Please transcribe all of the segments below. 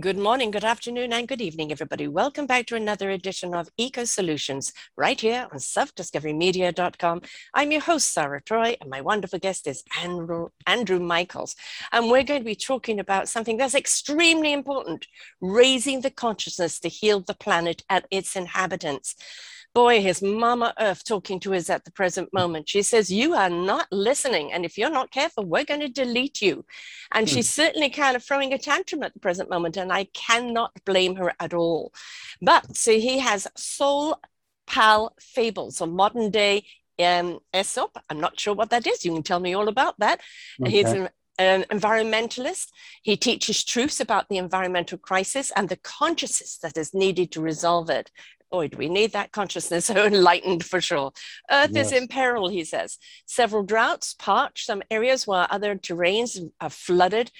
Good morning, good afternoon, and good evening, everybody. Welcome back to another edition of Eco Solutions right here on selfdiscoverymedia.com. I'm your host, Sarah Troy, and my wonderful guest is Andrew, Andrew Michaels. And we're going to be talking about something that's extremely important raising the consciousness to heal the planet and its inhabitants boy, his Mama Earth talking to us at the present moment. She says, You are not listening. And if you're not careful, we're going to delete you. And she's hmm. certainly kind of throwing a tantrum at the present moment. And I cannot blame her at all. But see, he has Soul Pal Fables, a modern day um, Aesop. I'm not sure what that is. You can tell me all about that. Okay. He's an an environmentalist. He teaches truths about the environmental crisis and the consciousness that is needed to resolve it boy, do we need that consciousness so enlightened for sure. Earth yes. is in peril, he says. Several droughts parch some areas while other terrains are flooded.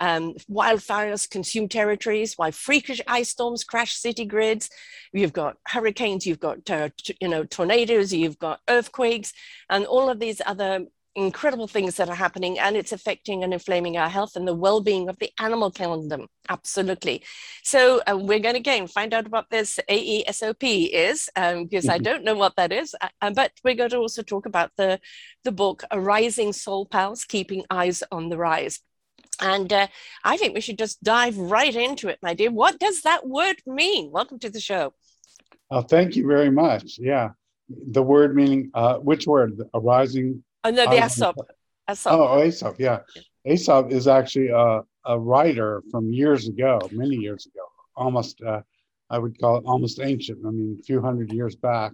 Um, wildfires consume territories while freakish ice storms crash city grids. You've got hurricanes, you've got uh, you know tornadoes, you've got earthquakes, and all of these other incredible things that are happening and it's affecting and inflaming our health and the well-being of the animal kingdom absolutely. So uh, we're going to again find out what this aesop is um, because mm-hmm. i don't know what that is uh, uh, but we're going to also talk about the the book arising soul pals keeping eyes on the rise. And uh, i think we should just dive right into it my dear. What does that word mean? Welcome to the show. Oh thank you very much. Yeah. The word meaning uh, which word? Arising Oh no, the Aesop. Aesop. Oh, Aesop. Yeah, Aesop is actually a, a writer from years ago, many years ago, almost. Uh, I would call it almost ancient. I mean, a few hundred years back,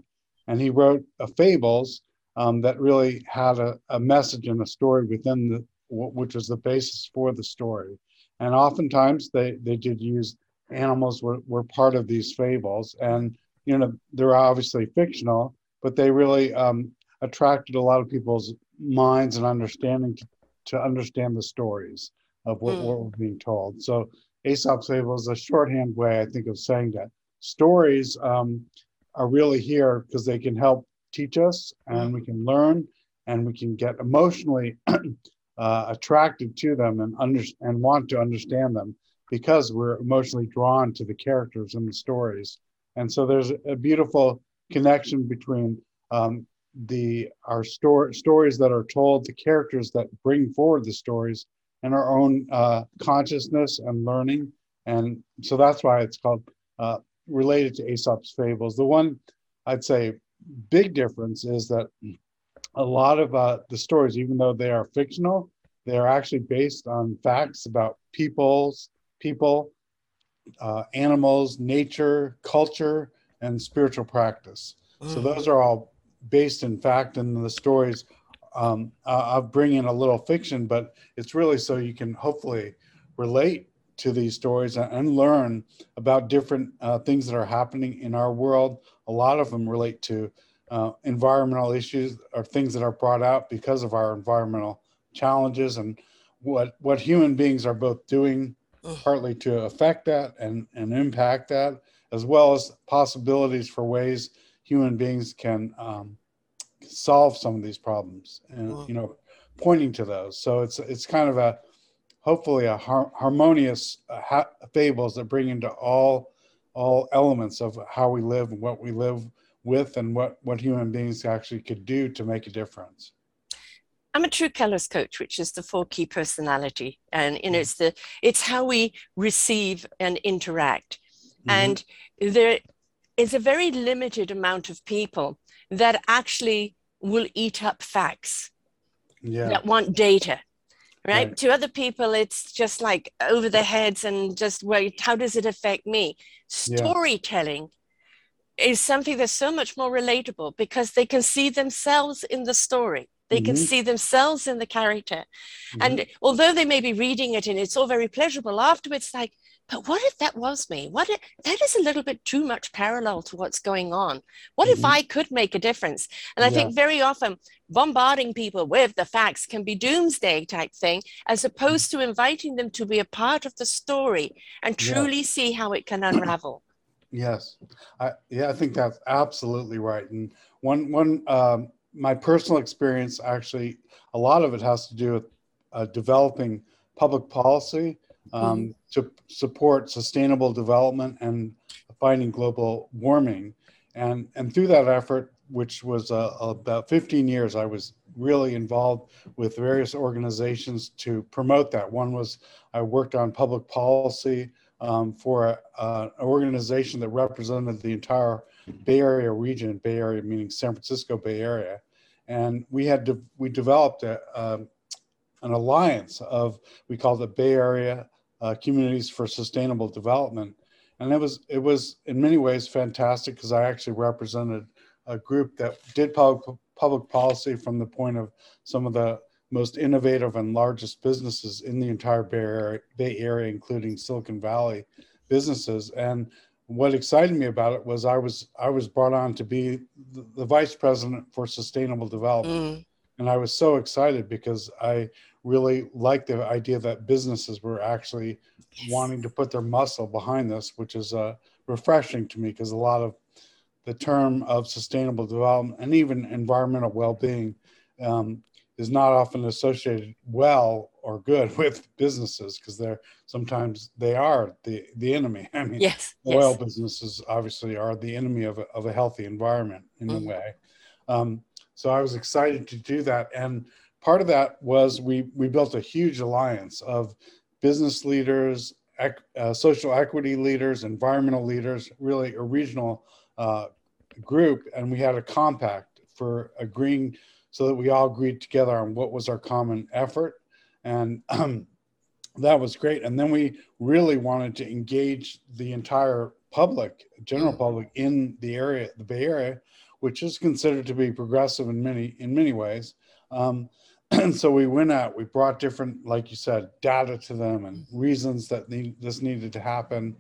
and he wrote uh, fables um, that really had a, a message and a story within the, which was the basis for the story. And oftentimes they they did use animals were, were part of these fables, and you know they're obviously fictional, but they really um, attracted a lot of people's minds and understanding to, to understand the stories of what, mm. what we're being told. So Aesop's Fable is a shorthand way, I think, of saying that stories um, are really here because they can help teach us and we can learn and we can get emotionally uh, attracted to them and under, and want to understand them because we're emotionally drawn to the characters and the stories. And so there's a beautiful connection between um, the our story stories that are told, the characters that bring forward the stories, and our own uh, consciousness and learning. And so that's why it's called uh, related to Aesop's fables. The one I'd say big difference is that a lot of uh, the stories, even though they are fictional, they are actually based on facts about peoples, people, uh, animals, nature, culture, and spiritual practice. Mm. So those are all based in fact in the stories um, uh, of bringing a little fiction, but it's really so you can hopefully relate to these stories and learn about different uh, things that are happening in our world. A lot of them relate to uh, environmental issues or things that are brought out because of our environmental challenges and what what human beings are both doing partly to affect that and, and impact that, as well as possibilities for ways human beings can um, solve some of these problems and you know pointing to those. So it's it's kind of a hopefully a har- harmonious uh, ha- fables that bring into all all elements of how we live and what we live with and what what human beings actually could do to make a difference. I'm a true colors coach, which is the four key personality, and you know it's the it's how we receive and interact, mm-hmm. and there is a very limited amount of people that actually will eat up facts yeah. that want data right? right? to other people it's just like over their heads and just wait how does it affect me storytelling yeah. is something that's so much more relatable because they can see themselves in the story They mm-hmm. can see themselves in the character. Mm-hmm. And although they may be reading it and it's all very pleasurable afterwards, like, but what if that was me? What if that is a little bit too much parallel to what's going on? What mm-hmm. if I could make a difference? And I yeah. think very often bombarding people with the facts can be doomsday type thing, as opposed to inviting them to be a part of the story and truly yeah. see how it can unravel. Yes, I, yeah, I think that's absolutely right. And one one um, my personal experience actually a lot of it has to do with uh, developing public policy um, mm-hmm. to support sustainable development and fighting global warming. And, and through that effort, which was uh, about 15 years, I was really involved with various organizations to promote that. One was I worked on public policy um, for uh, an organization that represented the entire Bay Area region, Bay Area meaning San Francisco Bay Area. And we had de- we developed a, um, an alliance of we called it Bay Area uh, communities for sustainable development. And it was it was in many ways fantastic because I actually represented a group that did public public policy from the point of some of the most innovative and largest businesses in the entire Bay Area, Bay Area, including Silicon Valley businesses. And what excited me about it was I was I was brought on to be the, the vice president for sustainable development. Mm. And I was so excited because I really liked the idea that businesses were actually yes. wanting to put their muscle behind this, which is uh, refreshing to me because a lot of the term of sustainable development and even environmental well-being um, is not often associated well or good with businesses because they're sometimes they are the the enemy. I mean, yes, oil yes. businesses obviously are the enemy of a, of a healthy environment in mm-hmm. a way. Um, so I was excited to do that, and part of that was we we built a huge alliance of business leaders, ec- uh, social equity leaders, environmental leaders, really a regional uh, group, and we had a compact for agreeing so that we all agreed together on what was our common effort, and um, that was great. And then we really wanted to engage the entire public, general public, in the area, the Bay Area, which is considered to be progressive in many in many ways. Um, and so we went out we brought different like you said data to them and reasons that this needed to happen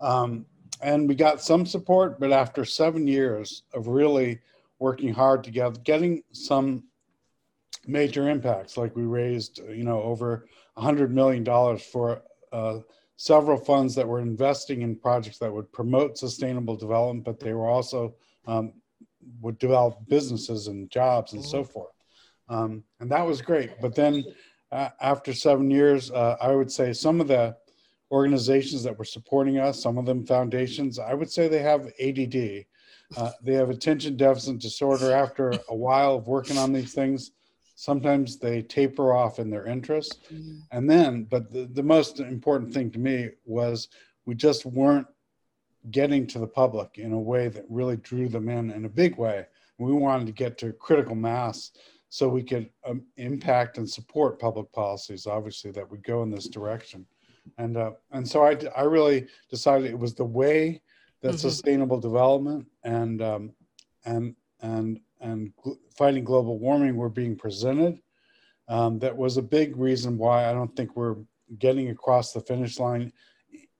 um, and we got some support but after seven years of really working hard together getting some major impacts like we raised you know over a hundred million dollars for uh, several funds that were investing in projects that would promote sustainable development but they were also um, would develop businesses and jobs and so mm-hmm. forth um, and that was great. But then uh, after seven years, uh, I would say some of the organizations that were supporting us, some of them foundations, I would say they have ADD. Uh, they have attention deficit disorder. After a while of working on these things, sometimes they taper off in their interest. Mm-hmm. And then, but the, the most important thing to me was we just weren't getting to the public in a way that really drew them in in a big way. We wanted to get to critical mass so we could um, impact and support public policies, obviously, that would go in this direction. And, uh, and so I, I really decided it was the way that mm-hmm. sustainable development and, um, and, and, and fighting global warming were being presented. Um, that was a big reason why I don't think we're getting across the finish line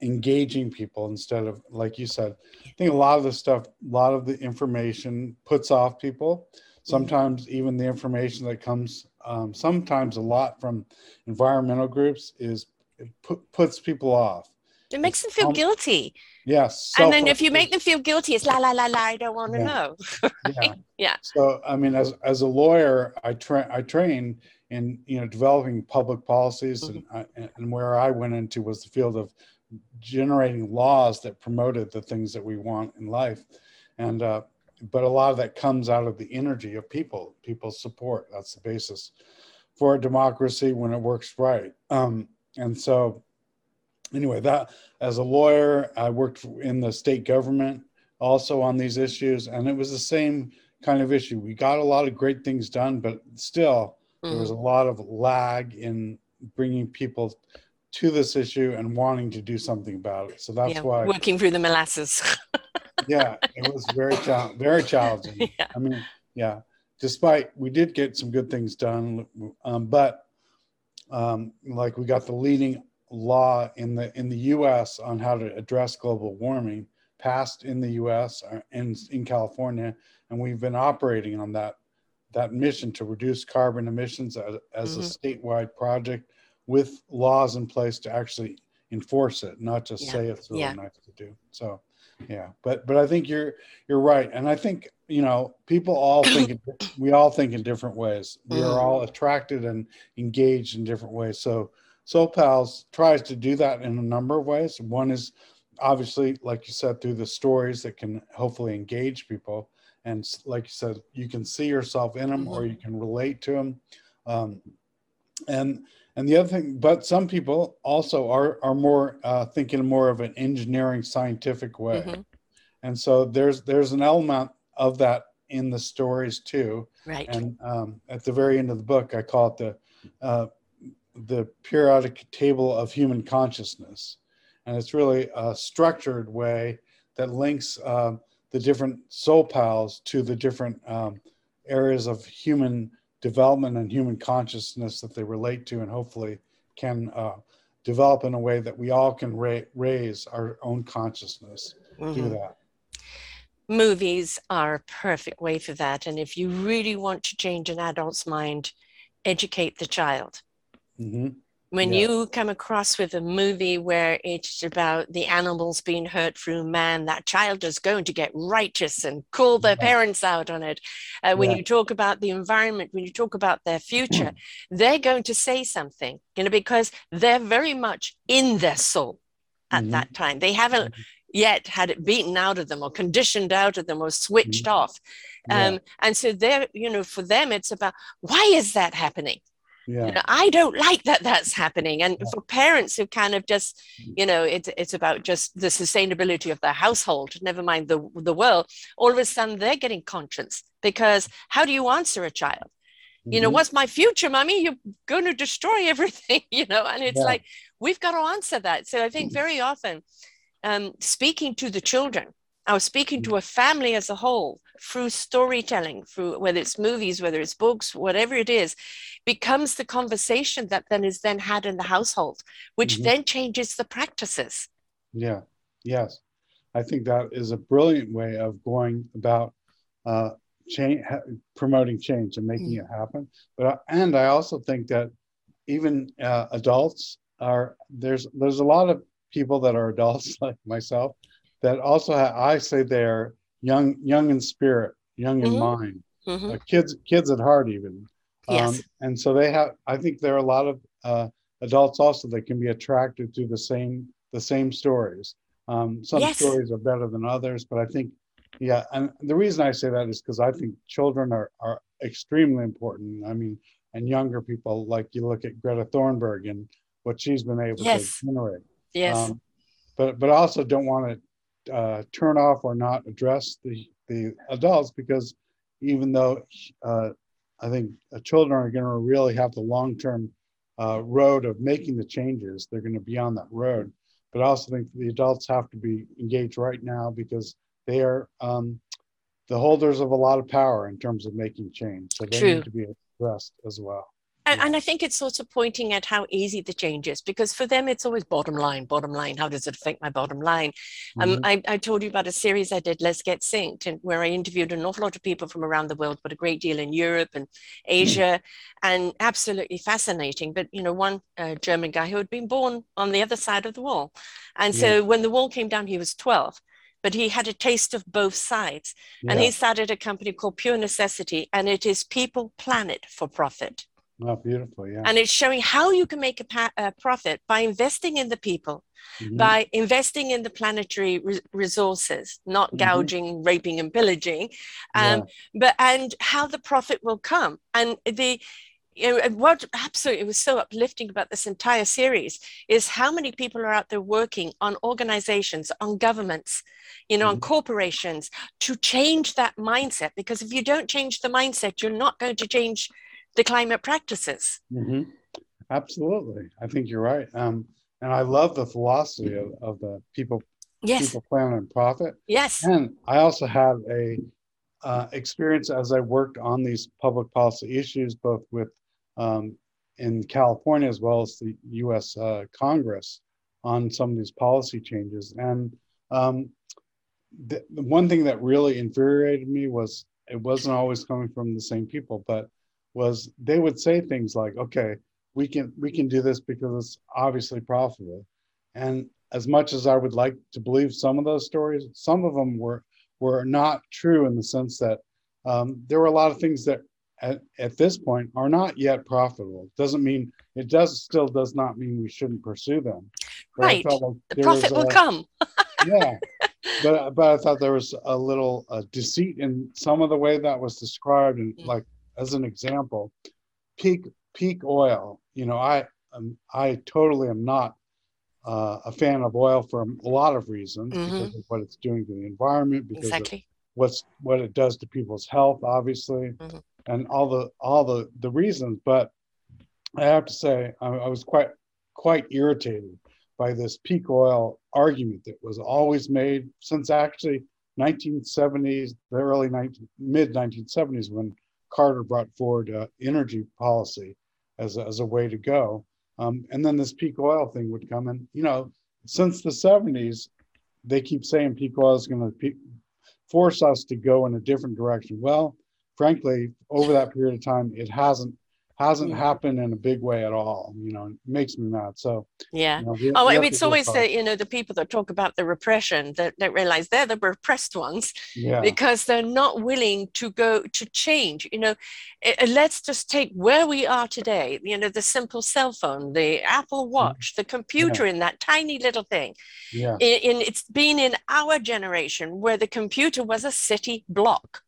engaging people instead of like you said i think a lot of the stuff a lot of the information puts off people Sometimes even the information that comes, um, sometimes a lot from environmental groups is it put, puts people off. It makes them feel um, guilty. Yes. And then if you make them feel guilty, it's la la la la. I don't want to yeah. know. right? yeah. yeah. So I mean, as as a lawyer, I train I train in you know developing public policies, mm-hmm. and I, and where I went into was the field of generating laws that promoted the things that we want in life, and uh, but a lot of that comes out of the energy of people, people's support. That's the basis for a democracy when it works right. Um, and so, anyway, that as a lawyer, I worked in the state government also on these issues, and it was the same kind of issue. We got a lot of great things done, but still, mm. there was a mm. lot of lag in bringing people to this issue and wanting to do something about it. So that's yeah, why working through the molasses. yeah, it was very very challenging. Yeah. I mean, yeah, despite we did get some good things done, um, but um, like we got the leading law in the in the U.S. on how to address global warming passed in the U.S. and uh, in California, and we've been operating on that that mission to reduce carbon emissions as, as mm-hmm. a statewide project with laws in place to actually enforce it, not just yeah. say it's really yeah. nice to do. So, yeah, but but I think you're you're right, and I think you know people all think we all think in different ways. We are all attracted and engaged in different ways. So Soul Pals tries to do that in a number of ways. One is obviously, like you said, through the stories that can hopefully engage people. And like you said, you can see yourself in them or mm-hmm. you can relate to them. Um, and and the other thing, but some people also are are more uh, thinking more of an engineering scientific way. Mm-hmm. And so there's there's an element of that in the stories too. Right. And um, at the very end of the book, I call it the uh, the periodic table of human consciousness, and it's really a structured way that links um, the different soul pals to the different um, areas of human development and human consciousness that they relate to, and hopefully can uh, develop in a way that we all can ra- raise our own consciousness mm-hmm. through that movies are a perfect way for that. And if you really want to change an adult's mind, educate the child. Mm-hmm. When yeah. you come across with a movie where it's about the animals being hurt through man, that child is going to get righteous and call their yeah. parents out on it. Uh, when yeah. you talk about the environment, when you talk about their future, they're going to say something, you know, because they're very much in their soul at mm-hmm. that time. They haven't mm-hmm yet had it beaten out of them or conditioned out of them or switched mm-hmm. off. Yeah. Um, and so they're, you know, for them, it's about why is that happening? Yeah. You know, I don't like that that's happening. And yeah. for parents who kind of just, mm. you know, it's it's about just the sustainability of their household, never mind the the world, all of a sudden they're getting conscience because how do you answer a child? Mm-hmm. You know, mm-hmm. what's my future, mommy? You're going to destroy everything, you know, and it's yeah. like we've got to answer that. So I think mm. very often um, speaking to the children I was speaking to a family as a whole through storytelling, through whether it's movies, whether it's books, whatever it is, becomes the conversation that then is then had in the household, which mm-hmm. then changes the practices. Yeah, yes. I think that is a brilliant way of going about uh, change, ha- promoting change and making mm-hmm. it happen. But uh, and I also think that even uh, adults are there's there's a lot of people that are adults like myself that also have, I say they're young young in spirit, young in mm-hmm. mind, mm-hmm. Uh, kids kids at heart even. Yes. Um, and so they have. I think there are a lot of uh, adults also that can be attracted to the same the same stories. Um, some yes. stories are better than others, but I think yeah. And the reason I say that is because I think children are are extremely important. I mean, and younger people like you look at Greta Thunberg and what she's been able yes. to generate. Yes. Um, but but also don't want to uh, turn off or not address the the adults because even though uh, I think children are going to really have the long term uh, road of making the changes, they're going to be on that road. But I also think the adults have to be engaged right now because they are um, the holders of a lot of power in terms of making change. So they True. need to be addressed as well. And, and, I think it's also pointing at how easy the change is because for them it's always bottom line, bottom line. How does it affect my bottom line? Um, mm-hmm. Um, I, I, told you about a series I did, Let's Get Synced, and where I interviewed an awful lot of people from around the world, but a great deal in Europe and Asia, mm-hmm. and absolutely fascinating. But you know, one uh, German guy who had been born on the other side of the wall, and yeah. so when the wall came down, he was twelve but he had a taste of both sides. Yeah. And he started a company called Pure Necessity, and it is people, planet for profit. Oh, beautiful. Yeah. And it's showing how you can make a, pa- a profit by investing in the people, mm-hmm. by investing in the planetary re- resources, not mm-hmm. gouging, raping, and pillaging, um, yeah. but and how the profit will come. And the you know, what absolutely was so uplifting about this entire series is how many people are out there working on organizations, on governments, you know, mm-hmm. on corporations to change that mindset. Because if you don't change the mindset, you're not going to change the climate practices. Mm-hmm. Absolutely. I think you're right. Um, and I love the philosophy of, of the people, yes. people, planet, and profit. Yes. And I also have a uh, experience as I worked on these public policy issues, both with um, in California as well as the U.S. Uh, Congress on some of these policy changes. And um, the, the, one thing that really infuriated me was it wasn't always coming from the same people, but was they would say things like, "Okay, we can we can do this because it's obviously profitable," and as much as I would like to believe some of those stories, some of them were were not true in the sense that um, there were a lot of things that at, at this point are not yet profitable. Doesn't mean it does still does not mean we shouldn't pursue them. But right, like the profit will a, come. yeah, but but I thought there was a little uh, deceit in some of the way that was described, and mm. like as an example, peak peak oil. You know, I um, I totally am not uh, a fan of oil for a lot of reasons mm-hmm. because of what it's doing to the environment, because exactly. of what's what it does to people's health, obviously, mm-hmm. and all the all the the reasons. But I have to say, I, I was quite quite irritated by this peak oil argument that was always made since actually 1970s, the early 19, mid 1970s, when Carter brought forward uh, energy policy as a, as a way to go. Um, and then this peak oil thing would come. And, you know, since the 70s, they keep saying peak oil is going to pe- force us to go in a different direction. Well, frankly, over that period of time, it hasn't hasn't happened in a big way at all. You know, it makes me mad. So yeah. You know, we, oh, we it's always the you know the people that talk about the repression that don't realize they're the repressed ones yeah. because they're not willing to go to change. You know, it, let's just take where we are today. You know, the simple cell phone, the Apple mm-hmm. Watch, the computer yeah. in that tiny little thing. Yeah. In, in it's been in our generation where the computer was a city block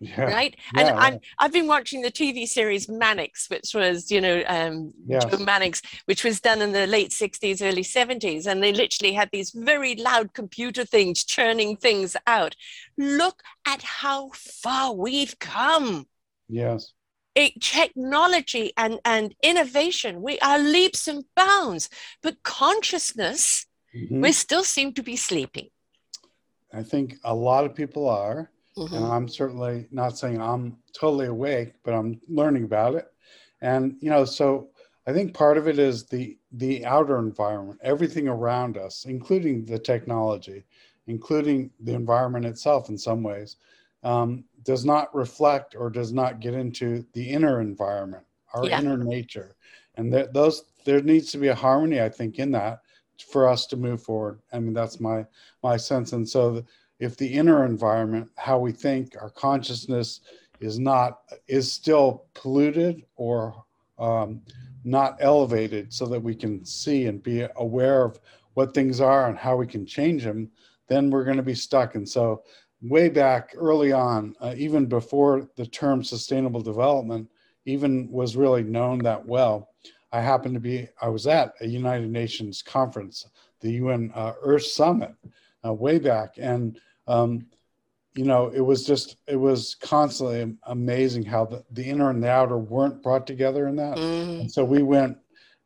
yeah. right? And yeah, i'm i've been watching the tv series mannix which was you know um yes. joe mannix which was done in the late 60s early 70s and they literally had these very loud computer things churning things out. Look at how far we've come. Yes. It, technology and and innovation we are leaps and bounds but consciousness mm-hmm. we still seem to be sleeping. I think a lot of people are Mm-hmm. And I'm certainly not saying I'm totally awake, but I'm learning about it. And you know, so I think part of it is the the outer environment, everything around us, including the technology, including the environment itself in some ways, um, does not reflect or does not get into the inner environment, our yeah. inner nature. And that those there needs to be a harmony, I think, in that for us to move forward. I mean, that's my my sense. And so the, if the inner environment, how we think, our consciousness is not is still polluted or um, not elevated, so that we can see and be aware of what things are and how we can change them, then we're going to be stuck. And so, way back early on, uh, even before the term sustainable development even was really known that well, I happened to be I was at a United Nations conference, the UN uh, Earth Summit, uh, way back, and um, you know, it was just, it was constantly amazing how the, the inner and the outer weren't brought together in that. Mm. And so we went,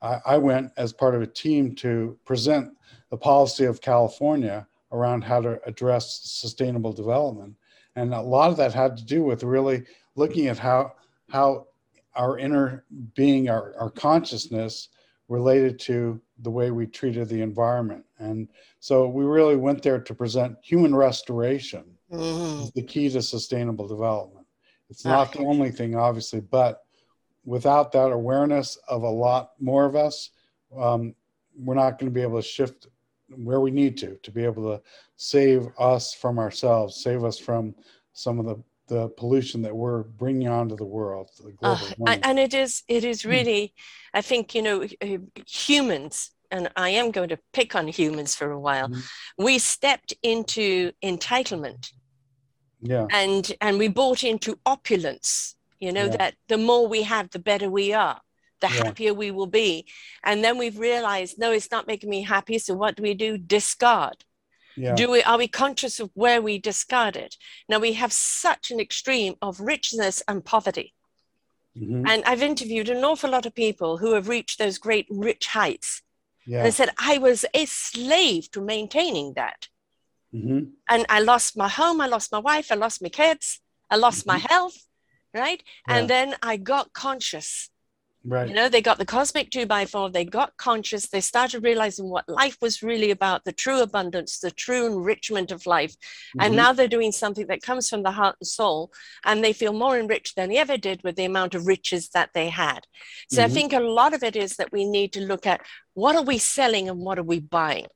I, I went as part of a team to present the policy of California around how to address sustainable development. And a lot of that had to do with really looking at how, how our inner being, our, our consciousness related to the way we treated the environment. And so we really went there to present human restoration mm-hmm. the key to sustainable development. It's not the only thing, obviously, but without that awareness of a lot more of us, um, we're not going to be able to shift where we need to to be able to save us from ourselves, save us from some of the the pollution that we're bringing onto the world the uh, and it is it is hmm. really i think you know humans and i am going to pick on humans for a while mm-hmm. we stepped into entitlement yeah and and we bought into opulence you know yeah. that the more we have the better we are the yeah. happier we will be and then we've realized no it's not making me happy so what do we do discard yeah. do we are we conscious of where we discard it now we have such an extreme of richness and poverty mm-hmm. and i've interviewed an awful lot of people who have reached those great rich heights yeah. and they said i was a slave to maintaining that mm-hmm. and i lost my home i lost my wife i lost my kids I lost my Mhm. health, right? And then I got conscious. Right. You know, they got the cosmic two by four, they got conscious, they started realizing what life was really about, the true abundance, the true enrichment of life. And Mhm. now they're doing something that comes from the heart and soul, and they feel more enriched than they ever did with the amount of riches that they had. So I Mhm. think a lot of it is that we need to look at what are we selling and what are we buying?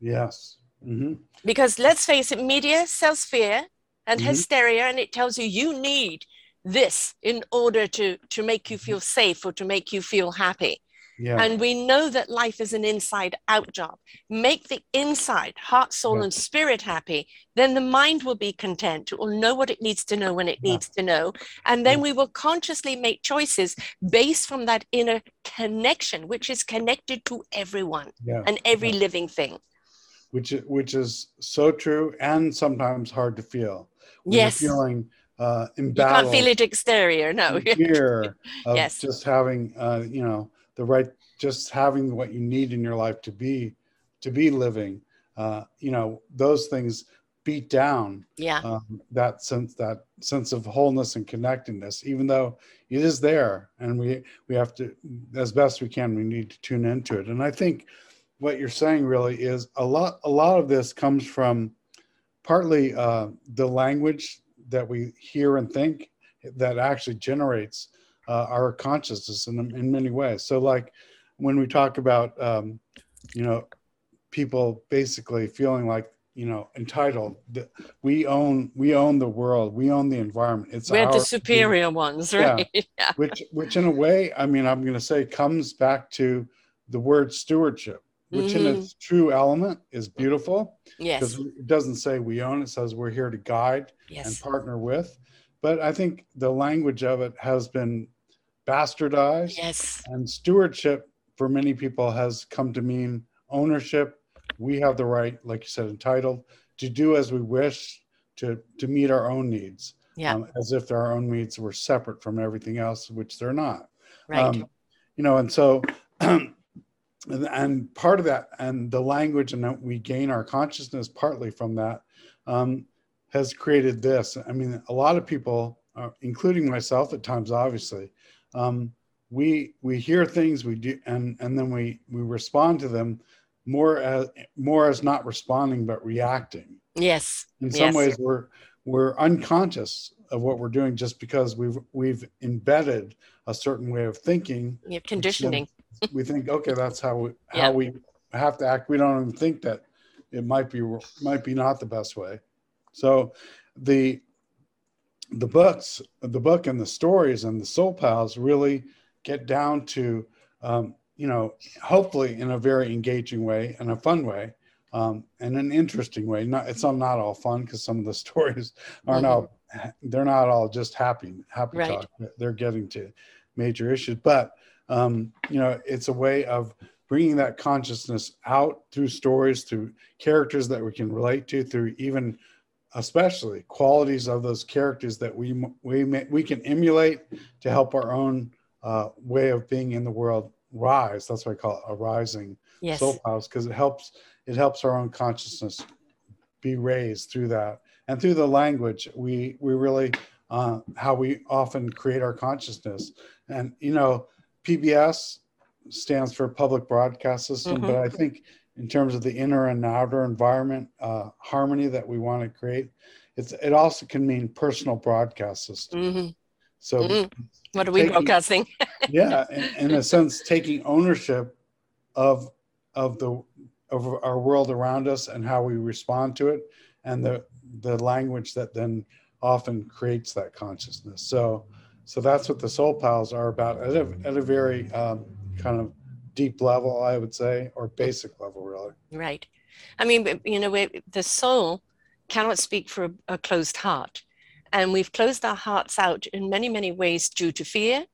Yes. hmm Because let's face it, media sells fear and Mhm. hysteria, and it tells you you need this in order to, to make you mm-hmm. feel safe or to make you feel happy. Yeah. And we know that life is an inside out job. Make the inside, heart, soul, Yeah. and spirit happy. Then the mind will be content. It will know what it needs to know when it Yeah. needs to know. And then we will consciously make choices based from that inner connection, which is connected to everyone and every living thing. Which which is so true and sometimes hard to feel. When Yes. Feeling uh, You embattled. can't feel it exterior. No. fear of Yes. just having uh, you know the right just having what you need in your life to be to be living uh, you know those things beat down yeah. um, that sense that sense of wholeness and connectedness even though it is there and we we have to as best we can we need to tune into it and i think what you're saying really is a lot a lot of this comes from partly uh, the language that we hear and think that actually generates uh, our consciousness in, in many ways so like when we talk about um, you know people basically feeling like you know entitled that we own we own the world we own the environment it's We're the ours to do, superior ones, Yeah. right? Yeah. which which in a way i mean i'm going to say comes back to the word stewardship which in Mhm. its true element is beautiful because it doesn't say we own it says we're here to guide and partner with but i think the language of it has been bastardized Yes. and stewardship for many people has come to mean ownership. We have the right, like you said, entitled to do as we wish to to meet our own needs, Yeah. um, as if our own needs were separate from everything else, which they're not. Right. Um, you know, and so, and, and part of that, and the language, and that we gain our consciousness partly from that, um, has created this. I mean, a lot of people, uh, including myself at times, obviously, um, we we hear things we do, and and then we we respond to them more as more as not responding but reacting. yes. In some Yes. ways, we're we're unconscious of what we're doing just because we've we've embedded a certain way of thinking Yeah. Conditioning. We think okay that's how we Yeah. how we have to act. We don't even think that it might be might be not the best way. So the the books the book and the stories and the soul pals really get down to um, you know hopefully in a very engaging way and a fun way um, and an interesting way. Not it's not, not all fun because some of the stories aren't they're not all just happy happy Right. talk. They're getting to major issues. But um, you know it's a way of bringing that consciousness out through stories through characters that we can relate to through even especially qualities of those characters that we we may, we can emulate to help our own uh, way of being in the world rise. That's why i call it a rising Yes. soul house because it helps it helps our own consciousness be raised through that. And through the language we we really uh, how we often create our consciousness. And you know pbs stands for public broadcast system Mhm. but i think in terms of the inner and outer environment uh, harmony that we want to create it's it also can mean personal broadcast system hmm so Mhm. What are we taking- broadcasting? yeah in, in a sense taking ownership of of the of our world around us and how we respond to it and the the language that then often creates that consciousness so so that's what the soul pals are about at a, at a very um, kind of deep level i would say or basic level really Right. I mean, you know, the soul cannot speak for a, a closed heart. And we've closed our hearts out in many, many ways due to fear,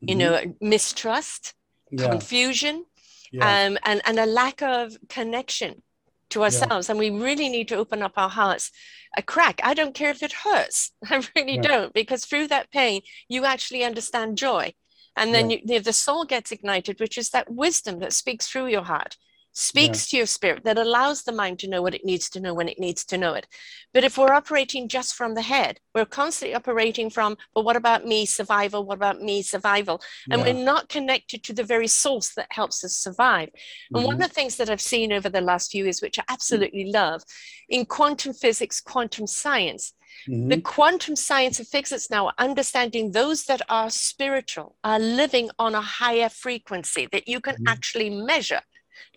you Mhm. know, mistrust, yeah confusion, yeah um, and, and a lack of connection to ourselves. And we really need to open up our hearts a crack. I don't care if it hurts. I really Yeah. don't, because through that pain, you actually understand joy. And then you, the, the soul gets ignited, which is that wisdom that speaks through your heart. Speaks yeah. to your spirit, that allows the mind to know what it needs to know when it needs to know it. But if we're operating just from the head, we're constantly operating from, but what about me, survival? What about me, survival? And yeah. we're not connected to the very source that helps us survive. Mm-hmm. And one mm-hmm. of the things that I've seen over the last few years, which I absolutely mm-hmm. love, in quantum physics, quantum science, Mm-hmm. The quantum science of physics now understanding those that are spiritual are living on a higher frequency that you can mm-hmm. actually measure.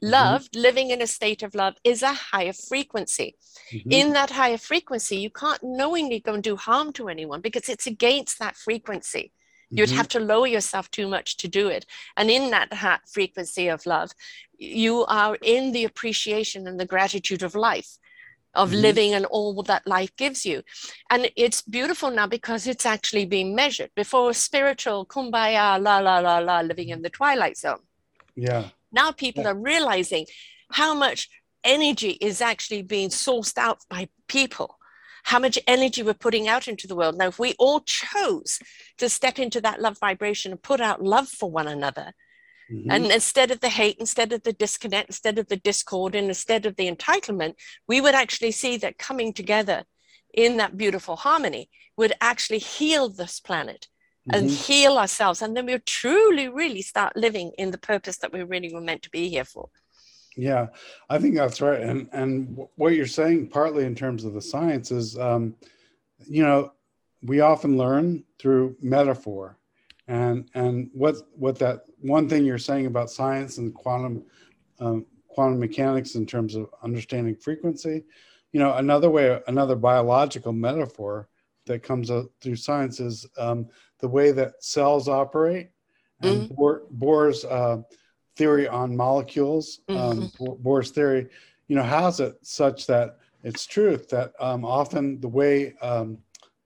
Love, mm-hmm. living in a state of love, is a higher frequency. Mm-hmm. In that higher frequency, you can't knowingly go and do harm to anyone because it's against that frequency. You'd mm-hmm. have to lower yourself too much to do it. And in that high frequency of love, you are in the appreciation and the gratitude of life of mm-hmm. living and all that life gives you. And it's beautiful now because it's actually being measured. Before spiritual kumbaya, la la la la, living in the twilight zone. Yeah. Now people yeah. are realizing how much energy is actually being sourced out by people how much energy we're putting out into the world. Now, if we all chose to step into that love vibration and put out love for one another, Mm-hmm. And instead of the hate, instead of the disconnect, instead of the discord, and instead of the entitlement, we would actually see that coming together in that beautiful harmony would actually heal this planet and mm-hmm. heal ourselves. And then we'll truly, really start living in the purpose that we really were meant to be here for. Yeah, I think that's right. And and what you're saying, partly in terms of the science, is um, you know, we often learn through metaphor and and what what that one thing you're saying about science and quantum um, quantum mechanics in terms of understanding frequency you know another way another biological metaphor that comes up through science is um, the way that cells operate and mm-hmm. bohr's uh, theory on molecules um, mm-hmm. bohr's theory you know has it such that it's truth that um, often the way um,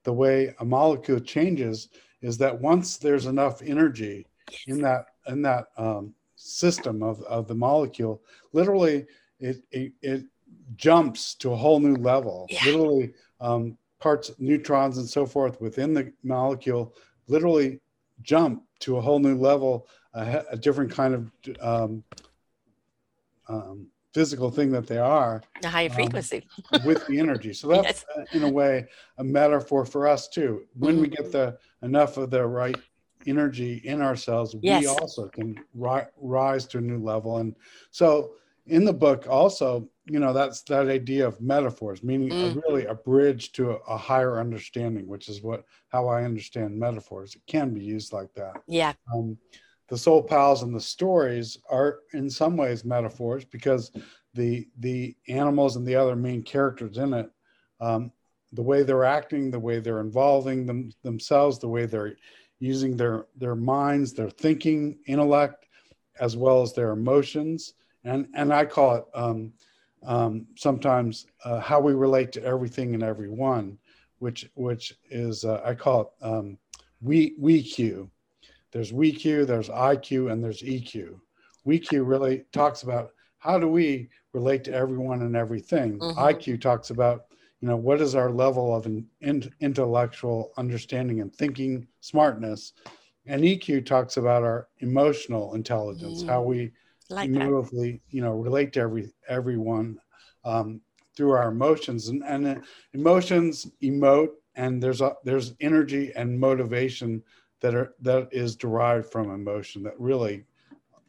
the way a molecule changes is that once there's enough energy in that in that um, system of, of the molecule, literally it, it, it jumps to a whole new level. Yeah. Literally, um, parts, neutrons, and so forth within the molecule literally jump to a whole new level, a, a different kind of um, um, physical thing that they are. A higher um, frequency. with the energy. So that's, yes. uh, in a way, a metaphor for us too. When mm-hmm. we get the enough of the right energy in ourselves, yes. we also can ri- rise to a new level. And so in the book also, you know, that's that idea of metaphors, meaning mm. a, really a bridge to a, a, higher understanding, which is what how I understand metaphors. It can be used like that. Yeah. Um, the soul pals and the stories are in some ways metaphors because the the animals and the other main characters in it um, the way they're acting the way they're involving them themselves the way they're using their their minds their thinking intellect as well as their emotions and and i call it um, um, sometimes uh, how we relate to everything and everyone which which is uh, i call it um, we we q there's WeQ, there's IQ, and there's EQ. WeQ really talks about how do we relate to everyone and everything. Mm-hmm. IQ talks about you know what is our level of in, in, intellectual understanding and thinking smartness, and EQ talks about our emotional intelligence, mm how we like emotively that. you know relate to every everyone um, through our emotions and, and emotions emote and there's a there's energy and motivation that are that is derived from emotion that really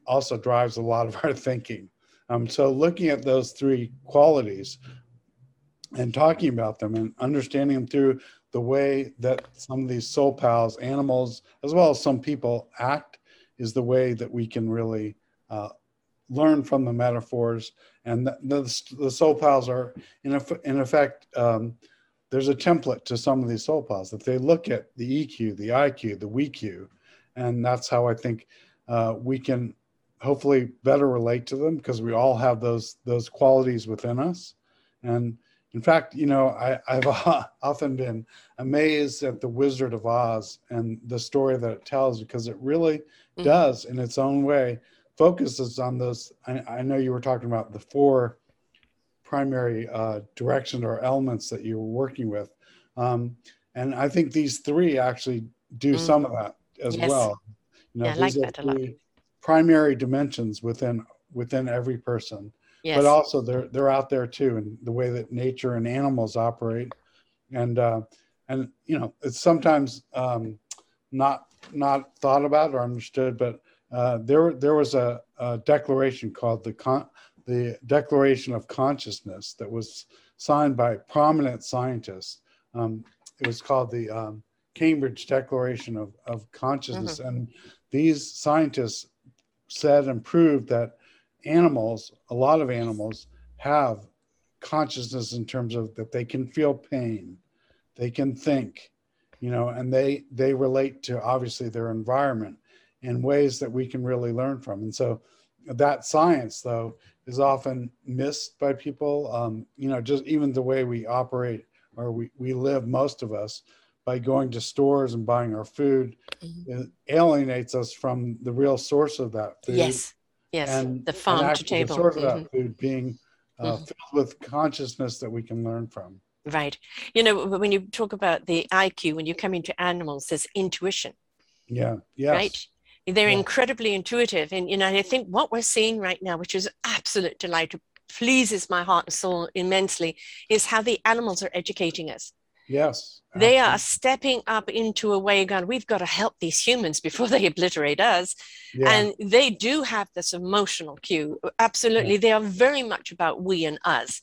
also drives a lot of our thinking. Um, so looking at those three qualities and talking about them and understanding them through the way that some of these soul pals, animals, as well as some people act, is the way that we can really uh, learn from the metaphors. And the, the, the soul pals are, in, in effect, um, there's a template to some of these soul pals that they look at the EQ, the IQ, the WeQ, and that's how I think uh, we can hopefully better relate to them because we all have those those qualities within us. And in fact, you know, I, I've often been amazed at the Wizard of Oz and the story that it tells because it really mm-hmm. does, in its own way, focuses on those. I, I know you were talking about the four primary uh, direction or elements that you were working with. Um, and I think these three actually do mm. some of that as yes. well. You know, yeah, I like that a lot. Primary dimensions within within every person Yes. but also they're they're out there too and the way that nature and animals operate and uh and you know it's sometimes um not not thought about or understood but uh there there was a, a declaration called the con the declaration of consciousness that was signed by prominent scientists. Um it was called the um cambridge declaration of of consciousness. And these scientists said and proved that animals, a lot of animals have consciousness in terms of that they can feel pain, they can think, you know, and they they relate to obviously their environment in ways that we can really learn from. And so that science though is often missed by people. Um, you know, just even the way we operate or we, we live most of us by going to stores and buying our food Mhm. it alienates us from the real source of that food Yes. Yes. and the and farm to actually the table. source of that food being uh, Mhm. filled with consciousness that we can learn from. Right. You know, when you talk about the IQ, when you come into animals, there's intuition, Yeah. Yes. right? They're Yeah. incredibly intuitive. And, you know, I think what we're seeing right now, which is absolute delight, pleases my heart and soul immensely, is how the animals are educating us. Yes. They are stepping up into a way, God, we've got to help these humans before they obliterate us. Yeah. And they do have this emotional cue. Absolutely. They are very much about we and us.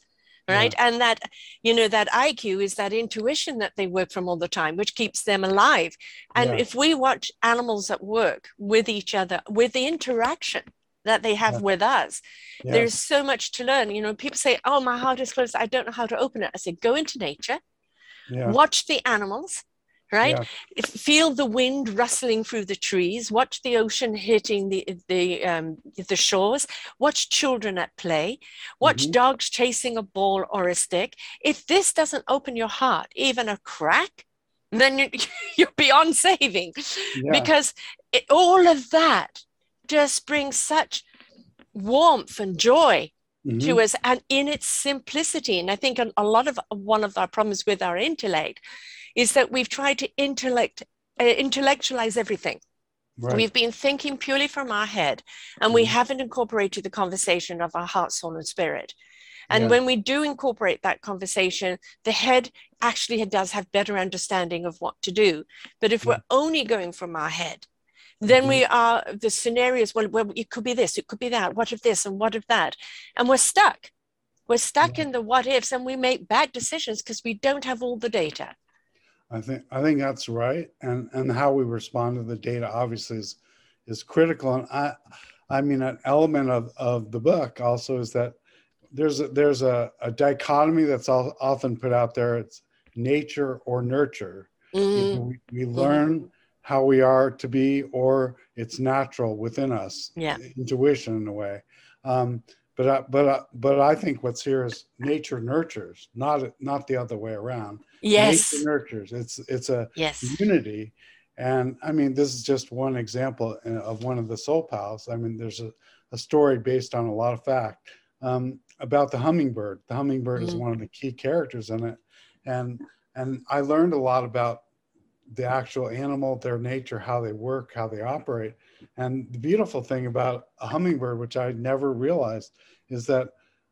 Yeah. Right. And that, you know, that IQ is that intuition that they work from all the time, which keeps them alive. And Yeah. if we watch animals at work with each other, with the interaction that they have Yeah. with us, there's so much to learn. You know, people say, Oh, my heart is closed. I don't know how to open it. I say, Go into nature, yeah. watch the animals. Right, Yeah. Feel the wind rustling through the trees. Watch the ocean hitting the the um, the shores. Watch children at play. Watch Mhm. dogs chasing a ball or a stick. If this doesn't open your heart even a crack, then you, you're beyond saving, Yeah. because it, all of that just brings such warmth and joy Mhm. to us and in its simplicity and i think a lot of one of our problems with our intellect is that we've tried to intellect uh, intellectualize everything Right. we've been thinking purely from our head and we Mhm. haven't incorporated the conversation of our heart soul and spirit and Yeah. when we do incorporate that conversation the head actually does have better understanding of what to do but if Yeah. we're only going from our head then Mhm. we are the scenarios well, well it could be this it could be that what if this and what if that and we're stuck we're stuck Yeah. in the what ifs and we make bad decisions because we don't have all the data I think I think that's right, and and how we respond to the data obviously is is critical. And I I mean an element of of the book also is that there's a, there's a, a dichotomy that's all, often put out there. It's nature or nurture. Mm, Either we, we learn how we are to be, or it's natural within us. Yeah. intuition in a way. Um, but I, but I, but I think what's here is nature nurtures, not not the other way around. Yes. Nature nurtures. It's it's a yes. unity and i mean this is just one example uh, of one of the soul pals. I mean there's a, a story based on a lot of fact um, about the hummingbird. The hummingbird is Mhm. one of the key characters in it. And and i learned a lot about the actual animal their nature how they work how they operate and the beautiful thing about a hummingbird which i never realized is that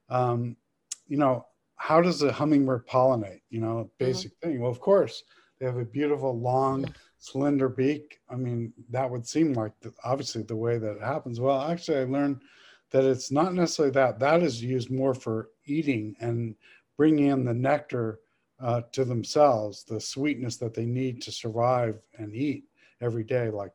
um, you know how does a hummingbird pollinate? You know, a basic thing. Well, of course, they have a beautiful, long, slender beak. I mean, that would seem like the, obviously the way that it happens. Well, actually, I learned that it's not necessarily that. That is used more for eating and bringing in the nectar uh, to themselves, the sweetness that they need to survive and eat every day, like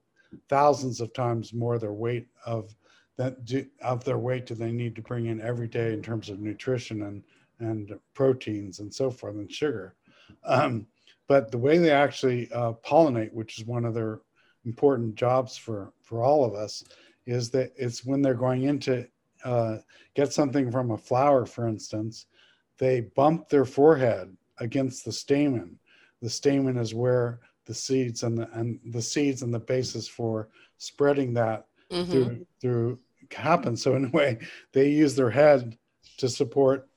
thousands of times more their weight of that do, of their weight do they need to bring in every day in terms of nutrition and and proteins and so forth and sugar. Um, but the way they actually uh, pollinate, which is one of their important jobs for for all of us, is that it's when they're going into uh, get something from a flower, for instance, they bump their forehead against the stamen. The stamen is where the seeds and the and the seeds and the basis for spreading that Mhm. through through happen. So in a way, they use their head to support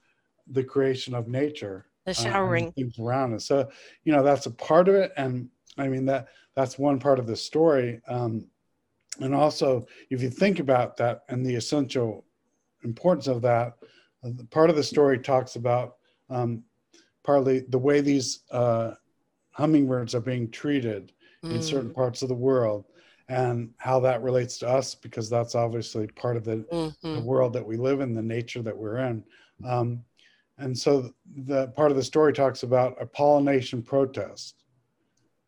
the creation of nature, the uh, showering things around us. So you know that's a part of it, and I mean that that's one part of the story. Um, and also, if you think about that and the essential importance of that, uh, part of the story talks about um, partly the way these uh, hummingbirds are being treated mm. in certain parts of the world and how that relates to us because that's obviously part of the, mm-hmm. the world that we live in the nature that we're in um, and so the part of the story talks about a pollination protest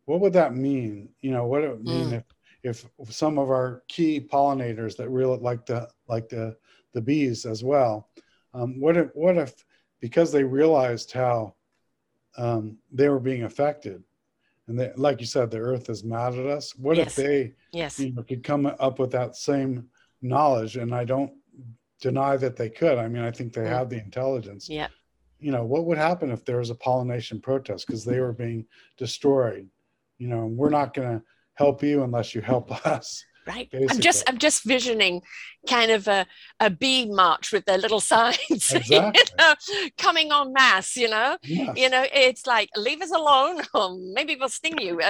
what would that mean you know what it would mean mm. if if some of our key pollinators that really like the like the the bees as well um, what if what if because they realized how um, they were being affected and they, like you said, the earth is mad at us. What yes. if they yes. you know, could come up with that same knowledge? And I don't deny that they could. I mean, I think they mm. have the intelligence. Yeah. You know, what would happen if there was a pollination protest because they were being destroyed? You know, we're not going to help you unless you help us right basically. i'm just i'm just visioning kind of a, a bee march with their little signs exactly. you know, coming en masse you know yes. you know it's like leave us alone or maybe we'll sting you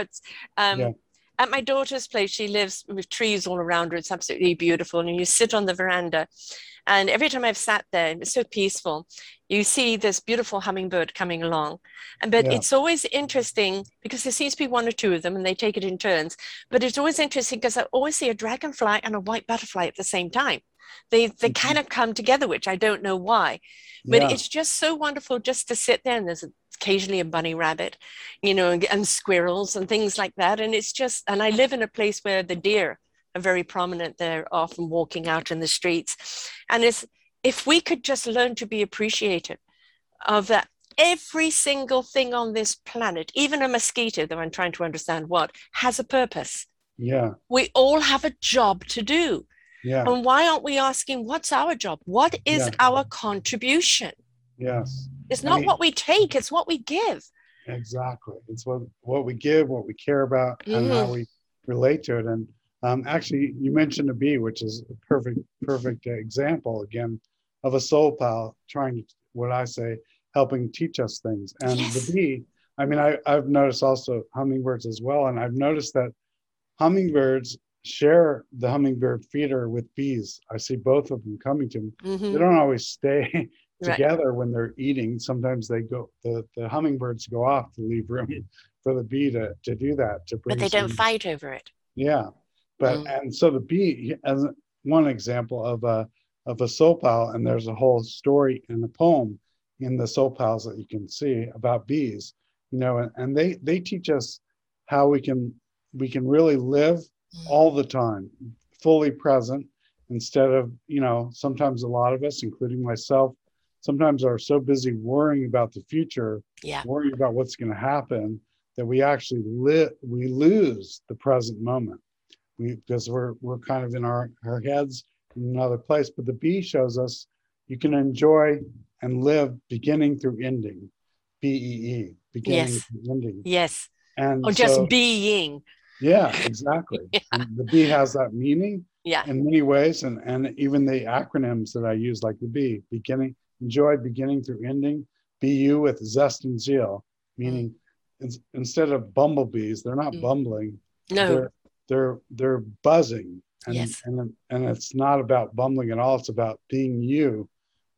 um yeah. At my daughter's place, she lives with trees all around her. It's absolutely beautiful. And you sit on the veranda. And every time I've sat there, it's so peaceful you see this beautiful hummingbird coming along. And but yeah. it's always interesting because there seems to be one or two of them and they take it in turns. But it's always interesting because I always see a dragonfly and a white butterfly at the same time. They they mm-hmm. kind of come together, which I don't know why. But yeah. it's just so wonderful just to sit there and there's occasionally a bunny rabbit, you know, and, and squirrels and things like that. And it's just and I live in a place where the deer are very prominent. They're often walking out in the streets. And it's if we could just learn to be appreciative of that every single thing on this planet, even a mosquito, though I'm trying to understand what, has a purpose. Yeah. We all have a job to do. Yeah. And why aren't we asking what's our job? What is yeah. our contribution? Yes. It's not I mean, what we take, it's what we give. Exactly. It's what what we give, what we care about, mm. and how mm-hmm. we relate to it. And um, actually, you mentioned a bee, which is a perfect, perfect example again of a soul pal trying to, what I say, helping teach us things. And yes. the bee, I mean, I, I've noticed also hummingbirds as well. And I've noticed that hummingbirds share the hummingbird feeder with bees. I see both of them coming to them. Mm-hmm. They don't always stay together right. when they're eating. Sometimes they go, the, the hummingbirds go off to leave room for the bee to, to do that. To but they don't fight over it. Yeah. But, mm. and so the bee, as one example of a, of a soul pal, and there's a whole story and a poem in the soul pals that you can see about bees. You know, and, and they they teach us how we can we can really live all the time, fully present, instead of you know sometimes a lot of us, including myself, sometimes are so busy worrying about the future, yeah. worrying about what's going to happen, that we actually live we lose the present moment. We because we're we're kind of in our our heads in another place. But the B shows us you can enjoy and live beginning through ending, B E E, beginning yes. through ending. Yes. And or just so, being. Yeah, exactly. yeah. the B has that meaning. Yeah. In many ways, and and even the acronyms that I use, like the B, beginning, enjoy beginning through ending. Be you with zest and zeal, meaning mm. in, instead of bumblebees, they're not mm. bumbling. No. They're they're they're buzzing and, yes. and, and it's not about bumbling at all. It's about being you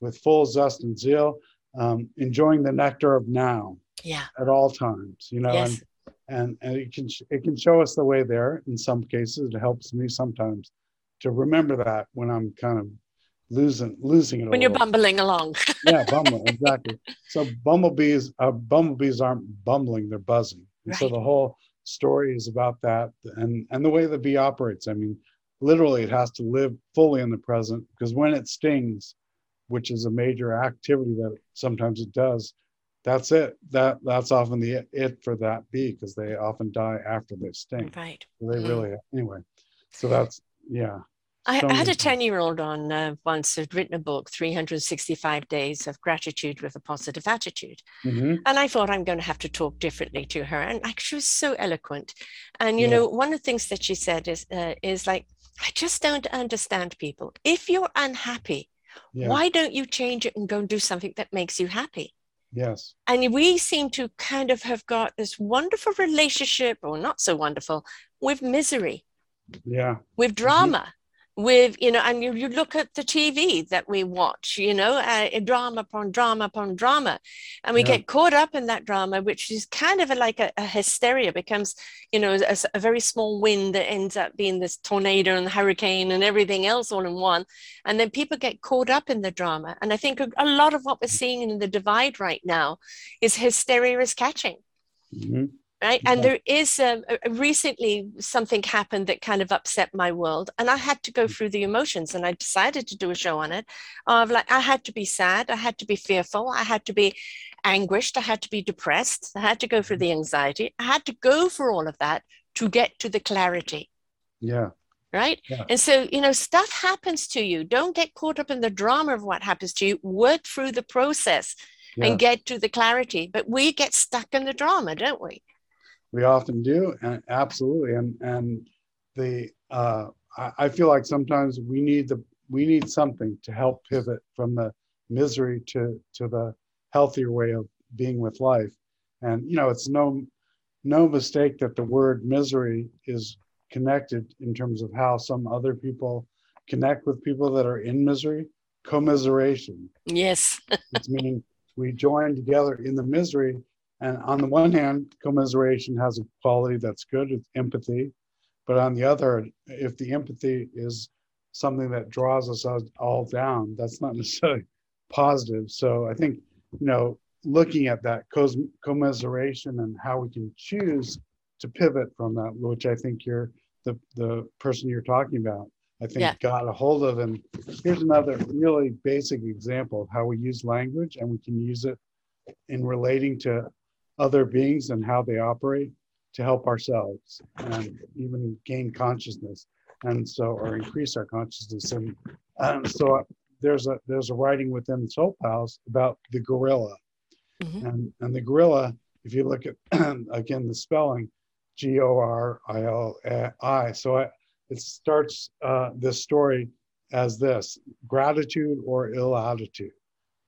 with full zest and zeal, um, enjoying the nectar of now yeah. at all times, you know, yes. and, and, and it can, it can show us the way there in some cases. It helps me sometimes to remember that when I'm kind of losing losing it when you're bumbling along yeah bumbling exactly so bumblebees uh, bumblebees aren't bumbling they're buzzing and right. so the whole story is about that and and the way the bee operates i mean literally it has to live fully in the present because when it stings which is a major activity that sometimes it does that's it that that's often the it for that bee because they often die after they sting right so they mm-hmm. really anyway so that's yeah I, I had a 10 year old on uh, once who'd written a book, 365 Days of Gratitude with a Positive Attitude. Mm-hmm. And I thought I'm going to have to talk differently to her. And like, she was so eloquent. And, you yeah. know, one of the things that she said is, uh, is like, I just don't understand people. If you're unhappy, yeah. why don't you change it and go and do something that makes you happy? Yes. And we seem to kind of have got this wonderful relationship, or not so wonderful, with misery. Yeah. With drama. With you know and you, you look at the tv that we watch you know uh, drama upon drama upon drama. And we yeah. get caught up in that drama which is kind of a, like a, a, hysteria becomes you know a, a, very small wind that ends up being this tornado and hurricane and everything else all in one. And then people get caught up in the drama. And i think a, a lot of what we're seeing in the divide right now is hysteria is catching. Mm-hmm right? And there is um, recently something happened that kind of upset my world and i had to go mm. through the emotions and i decided to do a show on it of like i had to be sad i had to be fearful i had to be anguished i had to be depressed i had to go through mm-hmm. the anxiety i had to go for all of that to get to the clarity. Yeah. Right? Yeah. and so you know stuff happens to you. Don't get caught up in the drama of what happens to you. Work through the process yeah. and get to the clarity. But we get stuck in the drama don't we we often do, and absolutely. And and the uh, I, I feel like sometimes we need the we need something to help pivot from the misery to to the healthier way of being with life. And you know, it's no no mistake that the word misery is connected in terms of how some other people connect with people that are in misery. Commiseration. Yes. it's meaning we join together in the misery and on the one hand, commiseration has a quality that's good, it's empathy. But on the other, if the empathy is something that draws us all down, that's not necessarily positive. So I think, you know, looking at that commiseration and how we can choose to pivot from that, which I think you're the, the person you're talking about, I think yeah. got a hold of. And here's another really basic example of how we use language and we can use it in relating to other beings and how they operate to help ourselves and even gain consciousness and so or increase our consciousness and, and so there's a there's a writing within soul pals about the gorilla mm-hmm. and and the gorilla if you look at again the spelling g-o-r-i-l-i so I, it starts uh, this story as this gratitude or ill attitude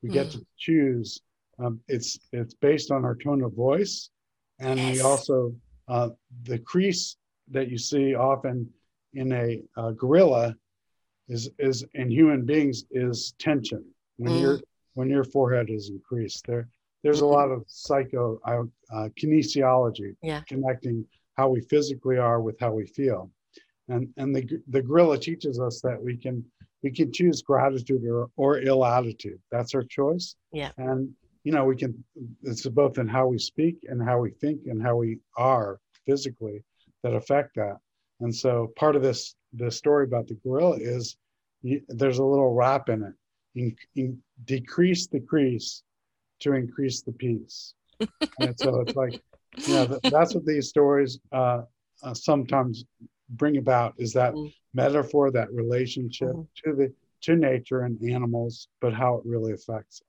we get mm. to choose um, it's it's based on our tone of voice, and yes. we also uh, the crease that you see often in a uh, gorilla is is in human beings is tension when mm. your when your forehead is increased. There there's a mm-hmm. lot of psycho uh, uh, kinesiology yeah. connecting how we physically are with how we feel, and and the the gorilla teaches us that we can we can choose gratitude or, or ill attitude. That's our choice. Yeah. And you know, we can, it's both in how we speak and how we think and how we are physically that affect that. And so part of this, the story about the gorilla is you, there's a little rap in it. In, in, decrease the crease to increase the peace. and so it's like, you know, that's what these stories uh, uh, sometimes bring about is that mm. metaphor, that relationship mm. to the to nature and animals, but how it really affects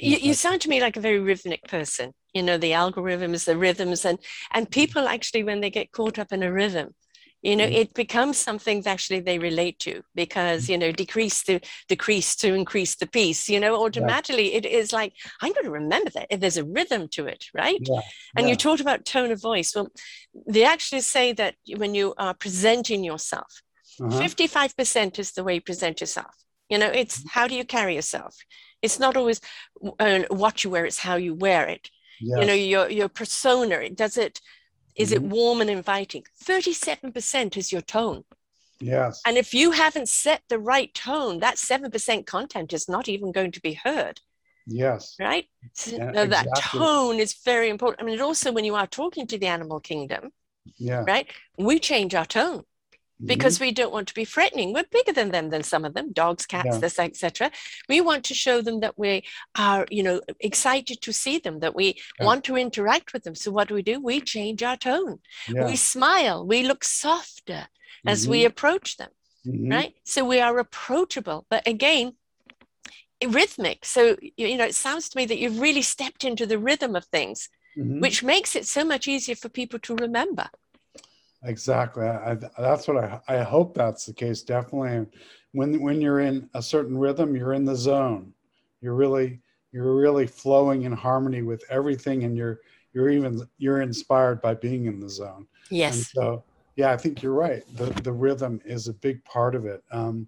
you, you sound to me like a very rhythmic person. You know the algorithms, the rhythms, and and people actually when they get caught up in a rhythm, you know, mm-hmm. it becomes something that actually they relate to because mm-hmm. you know decrease the decrease to increase the peace. You know, automatically yeah. it is like I'm going to remember that if there's a rhythm to it, right? Yeah. And yeah. you talked about tone of voice. Well, they actually say that when you are presenting yourself, uh-huh. 55% is the way you present yourself. You know, it's mm-hmm. how do you carry yourself? It's not always uh, what you wear, it's how you wear it. Yes. You know, your, your persona, does it, is mm-hmm. it warm and inviting? 37% is your tone. Yes. And if you haven't set the right tone, that 7% content is not even going to be heard. Yes. Right? So yeah, that exactly. tone is very important. I mean, also when you are talking to the animal kingdom, yeah. right? We change our tone because mm-hmm. we don't want to be threatening. We're bigger than them than some of them, dogs, cats, yeah. this, etc. We want to show them that we are, you know, excited to see them, that we yeah. want to interact with them. So what do we do? We change our tone. Yeah. We smile. We look softer as mm-hmm. we approach them. Mm-hmm. Right. So we are approachable. But again, rhythmic. So you know, it sounds to me that you've really stepped into the rhythm of things, mm-hmm. which makes it so much easier for people to remember. Exactly. I, that's what I, I hope that's the case. Definitely. When, when you're in a certain rhythm, you're in the zone. You're really, you're really flowing in harmony with everything. And you're, you're even, you're inspired by being in the zone. Yes. And so yeah, I think you're right. The the rhythm is a big part of it. Um,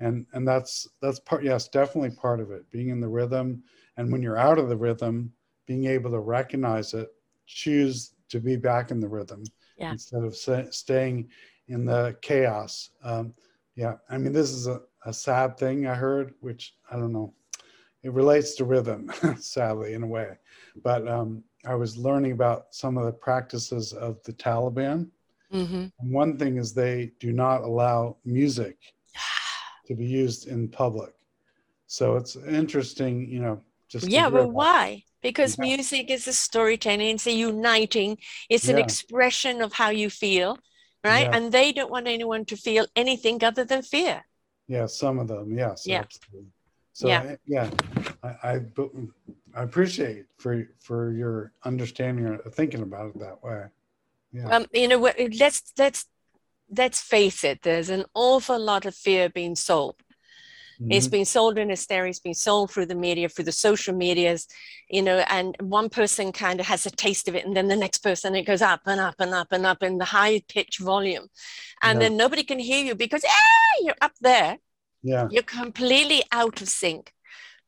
and and that's that's part yes, definitely part of it. Being in the rhythm and when you're out of the rhythm, being able to recognize it, choose to be back in the rhythm Yeah. instead of staying in the chaos. Um, yeah, I mean, this is a, a sad thing I heard, which I don't know. It relates to rhythm, sadly, in a way. But um, I was learning about some of the practices of the Taliban. hmm And one thing is they do not allow music to be used in public. So it's interesting, you know, just Yeah, but why? Because Yeah. music is a storytelling, it's a uniting, it's an expression of how you feel, right? Yeah. And they don't want anyone to feel anything other than fear. Yeah, some of them, yes. Yeah. absolutely. So Yeah. yeah, yeah, I, I I appreciate for for your understanding or thinking about it that way. Yeah. Um, you know, let's let's let's face it. There's an awful lot of fear being sold. It's Mhm. been sold in hysteria. It's been sold through the media, through the social medias, you know. And one person kind of has a taste of it, and then the next person it goes up and up and up and up in the high pitch volume, and Yeah. then nobody can hear you because ah, you're up there. yeah, You're completely out of sync.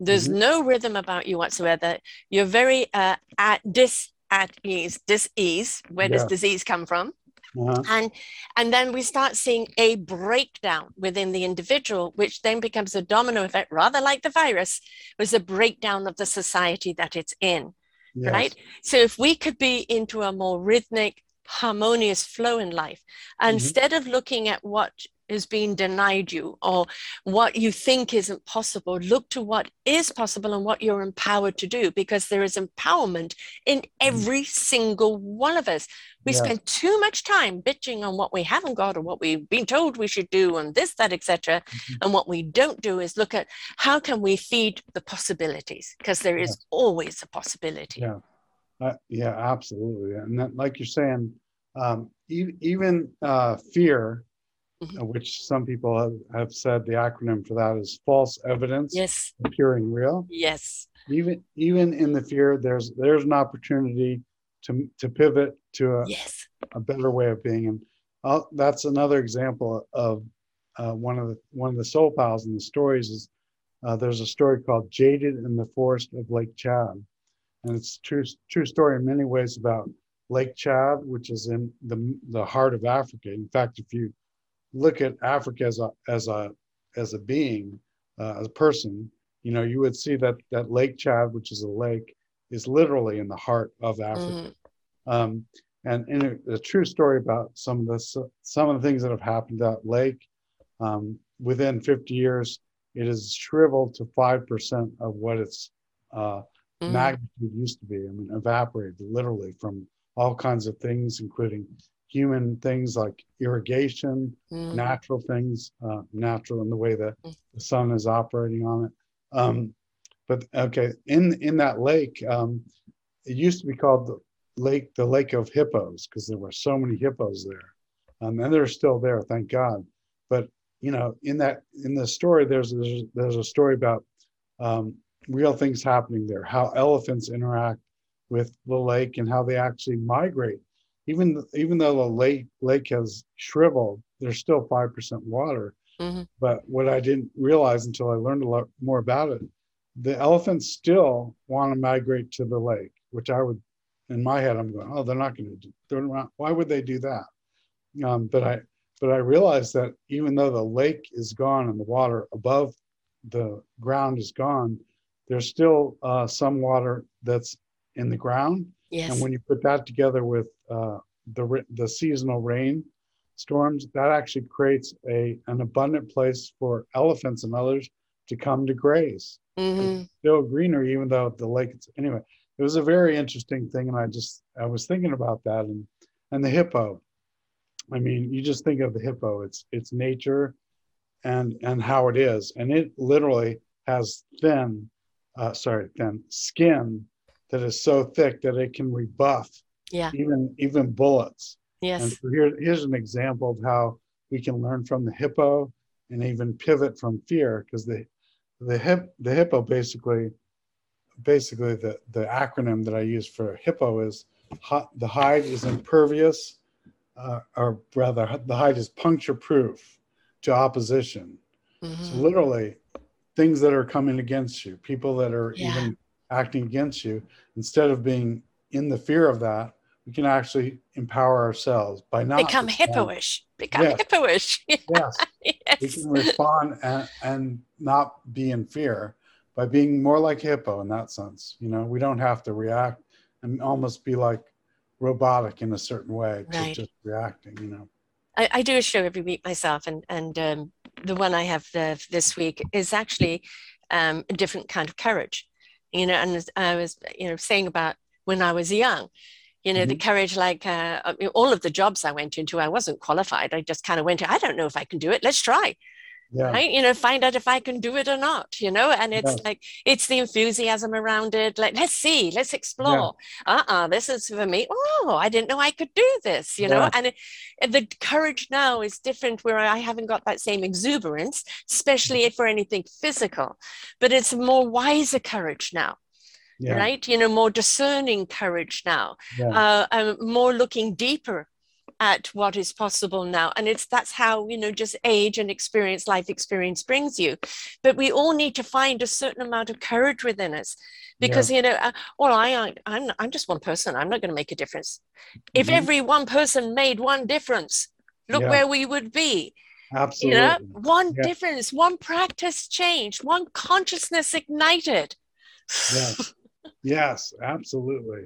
There's Mhm. no rhythm about you whatsoever. You're very uh, at dis at ease, dis-ease. Where does Yeah. disease come from? Uh-huh. and and then we start seeing a breakdown within the individual which then becomes a domino effect rather like the virus was a breakdown of the society that it's in yes. right so if we could be into a more rhythmic harmonious flow in life Mhm. instead of looking at what is being denied you or what you think isn't possible look to what is possible and what you're empowered to do because there is empowerment in every single one of us we Yeah. spend too much time bitching on what we haven't got or what we've been told we should do and this that etc Mhm. and what we don't do is look at how can we feed the possibilities because there is always a possibility Yeah. Uh, yeah, absolutely. And that, like you're saying, um, e- even uh, fear, Mhm. uh, which some people have, have said the acronym for that is false evidence yes appearing real. yes Even even in the fear, there's there's an opportunity to to pivot to a, yes a better way of being. And uh, that's another example of uh, one of the one of the soul pals in the stories is uh, there's a story called "Jaded in the Forest of Lake Chad," and it's true true story in many ways about Lake Chad, which is in the the heart of Africa. In fact, if you look at Africa as a as a as a being, uh, as a person, you know, you would see that that Lake Chad, which is a lake, is literally in the heart of Africa. Mhm. Um, and in a, a true story about some of the some of the things that have happened at that lake. Um, within 50 years, it has shriveled to five percent of what its uh, Mhm. magnitude used to be. I mean, evaporated literally from all kinds of things, including human things like irrigation, Mhm. natural things, uh, natural in the way that Mm. the sun is operating on it. Um, but okay, in in that lake, um, it used to be called the lake, the Lake of Hippos, because there were so many hippos there, um, and they're still there, thank God. But you know, in that in the story, there's there's, there's a story about um, real things happening there, how elephants interact with the lake, and how they actually migrate. Even even though the lake lake has shriveled, there's still five percent water. Mhm. But what I didn't realize until I learned a lot more about it, the elephants still want to migrate to the lake, which I would, in my head, I'm going, oh, they're not going to do. They're not. Why would they do that? Um, but I, but I realized that even though the lake is gone and the water above the ground is gone, there's still uh, some water that's in the ground. yes And when you put that together with uh, the the seasonal rain storms, that actually creates a an abundant place for elephants and others to come to graze. Mhm. Still greener, even though the lake. It's, anyway, it was a very interesting thing, and I just I was thinking about that and and the hippo. I mean, you just think of the hippo. It's it's nature, and and how it is, and it literally has thin, uh, sorry, thin skin that is so thick that it can rebuff yeah even even bullets. Yes. And so here, here's an example of how we can learn from the hippo and even pivot from fear, because the the hip the hippo basically basically the the acronym that I use for hippo is the hide is impervious uh, or rather, the hide is puncture proof to opposition. Mm-hmm. So literally, things that are coming against you, people that are yeah. even acting against you, instead of being in the fear of that, we can actually empower ourselves by not become hippoish. Become yes. hippoish. yes. yes. We can respond and, and not be in fear by being more like hippo in that sense. You know, we don't have to react and almost be like robotic in a certain way, right. just reacting, you know. I, I, do a show every week myself, and and um, the one I have uh, this week is actually um, a different kind of courage, you know. And I was, you know, saying about when I was young, you know, mm-hmm. the courage, like uh, I mean, all of the jobs I went into, I wasn't qualified. I just kind of went, I don't know if I can do it. Let's try yeah. right you know find out if i can do it or not you know and it's like it's the enthusiasm around it like let's see let's explore yeah. uh-uh this is for me oh i didn't know i could do this you yeah. know and, it, and, the courage now is different where i haven't got that same exuberance especially mm-hmm. for anything physical but it's more wiser courage now yeah. right? You know more discerning courage now. Uh, um, more looking deeper at what is possible now. And it's that's how you know just age and experience life experience brings you. But we all need to find a certain amount of courage within us because yeah. you know uh, well i i'm i'm just one person. I'm not going to make a difference. If mm-hmm. every one person made one difference look yeah. where we would be. Absolutely you know one yeah. difference one practice changed one consciousness ignited. Yes yes absolutely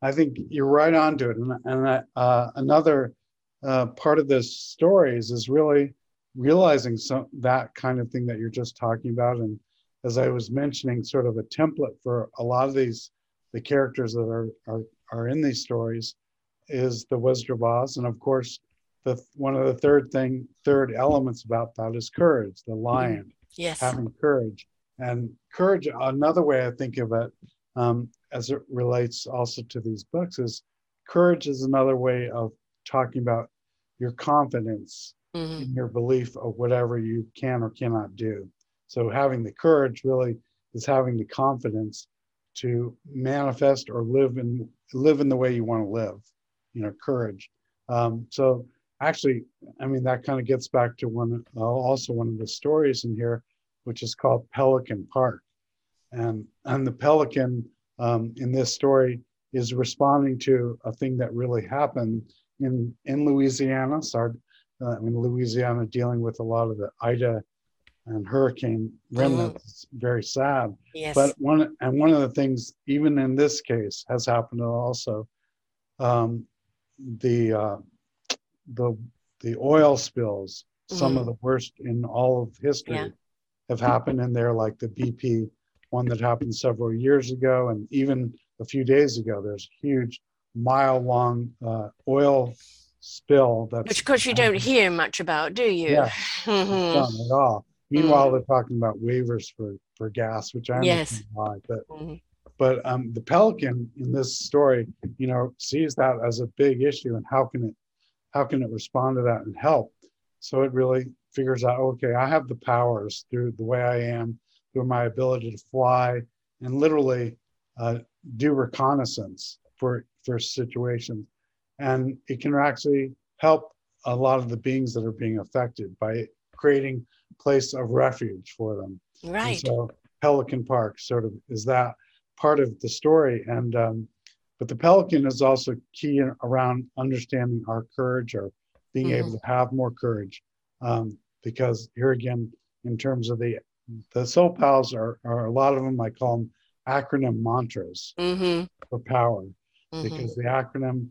I think you're right onto it. And, and uh, another uh, part of this story is, is really realizing some that kind of thing that you're just talking about. And as I was mentioning, sort of a template for a lot of these the characters that are are, are in these stories is the Wizard of Oz, and of course, the one of the third thing, third elements about that is courage, the lion, yes, having courage, and courage. Another way I think of it um, as it relates also to these books is courage is another way of talking about your confidence mm-hmm. in your belief of whatever you can or cannot do. So having the courage really is having the confidence to manifest or live in live in the way you want to live. You know, courage. Um, so actually, I mean that kind of gets back to one uh, also one of the stories in here, which is called Pelican Park, and and the pelican um, in this story is responding to a thing that really happened in in Louisiana. So, uh, I mean, Louisiana dealing with a lot of the Ida and hurricane remnants. Mm. Very sad. Yes. But one and one of the things, even in this case, has happened also. Um, the uh, the the oil spills, mm. some of mm. the worst in all of history, yeah. have happened in there, like the BP one that happened several years ago, and even a few days ago, there's a huge mile long uh, oil spill. That's Which, of course, you don't hear much about, do you? Yeah, mm-hmm. at all. Meanwhile, mm they're talking about waivers for, for gas, which I understand yes. why. But mm-hmm. but um, the pelican in this story, you know, sees that as a big issue, and how can it how can it respond to that and help? So it really figures out, okay, I have the powers through the way I am through my ability to fly and literally uh, do reconnaissance for for situations, and it can actually help a lot of the beings that are being affected by creating place of refuge for them. Right. And so Pelican Park sort of is that part of the story, and um, but the pelican is also key in, around understanding our courage or being mm-hmm. able to have more courage, um, because here again, in terms of the the soul pals are, are a lot of them i call them acronym mantras mm-hmm. for power mm-hmm. because the acronym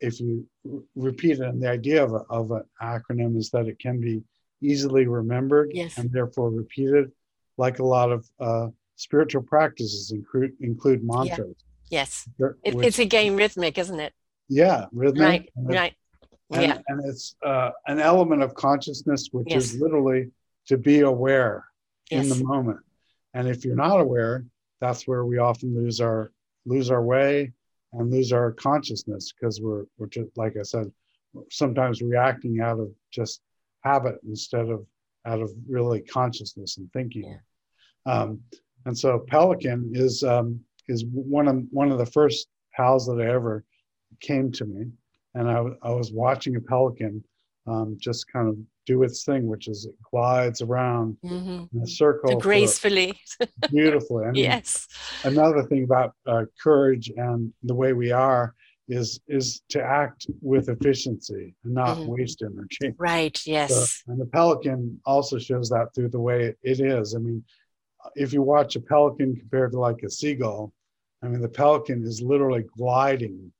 if you r- repeat it and the idea of, a, of an acronym is that it can be easily remembered yes. and therefore repeated like a lot of uh, spiritual practices include include mantras yeah. yes it, which, it's again rhythmic isn't it yeah rhythmic right right and, yeah and it's uh, an element of consciousness which yes. is literally to be aware yes. in the moment. And if you're not aware, that's where we often lose our lose our way and lose our consciousness because we're we're just like I said, sometimes reacting out of just habit instead of out of really consciousness and thinking. Yeah. Um, and so Pelican is um, is one of one of the first pals that I ever came to me, and I, I was watching a pelican um, just kind of do its thing, which is it glides around mm-hmm. in a circle gracefully, beautifully. And yes. Another thing about uh, courage and the way we are is is to act with efficiency and not mm-hmm. waste energy. Right. Yes. So, and the pelican also shows that through the way it is. I mean, if you watch a pelican compared to like a seagull, I mean, the pelican is literally gliding.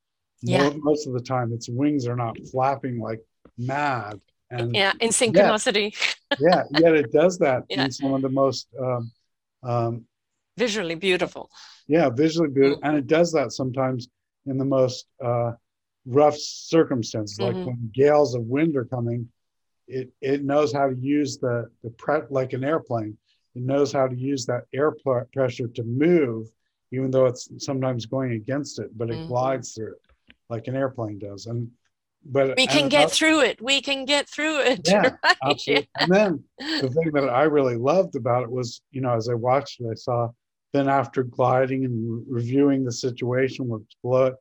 Yeah. Most, of the time, its wings are not flapping like mad. And yeah, in synchronicity. yeah, yet it does that yeah. in some of the most um, um, visually beautiful. Yeah, visually beautiful, mm. and it does that sometimes in the most uh, rough circumstances, like mm-hmm. when gales of wind are coming. It it knows how to use the the pre- like an airplane. It knows how to use that air pl- pressure to move, even though it's sometimes going against it, but it mm-hmm. glides through it like an airplane does. And but we can get through it. We can get through it. Yeah, right? absolutely. Yeah. And then the thing that I really loved about it was, you know, as I watched it, I saw then after gliding and re- reviewing the situation with blood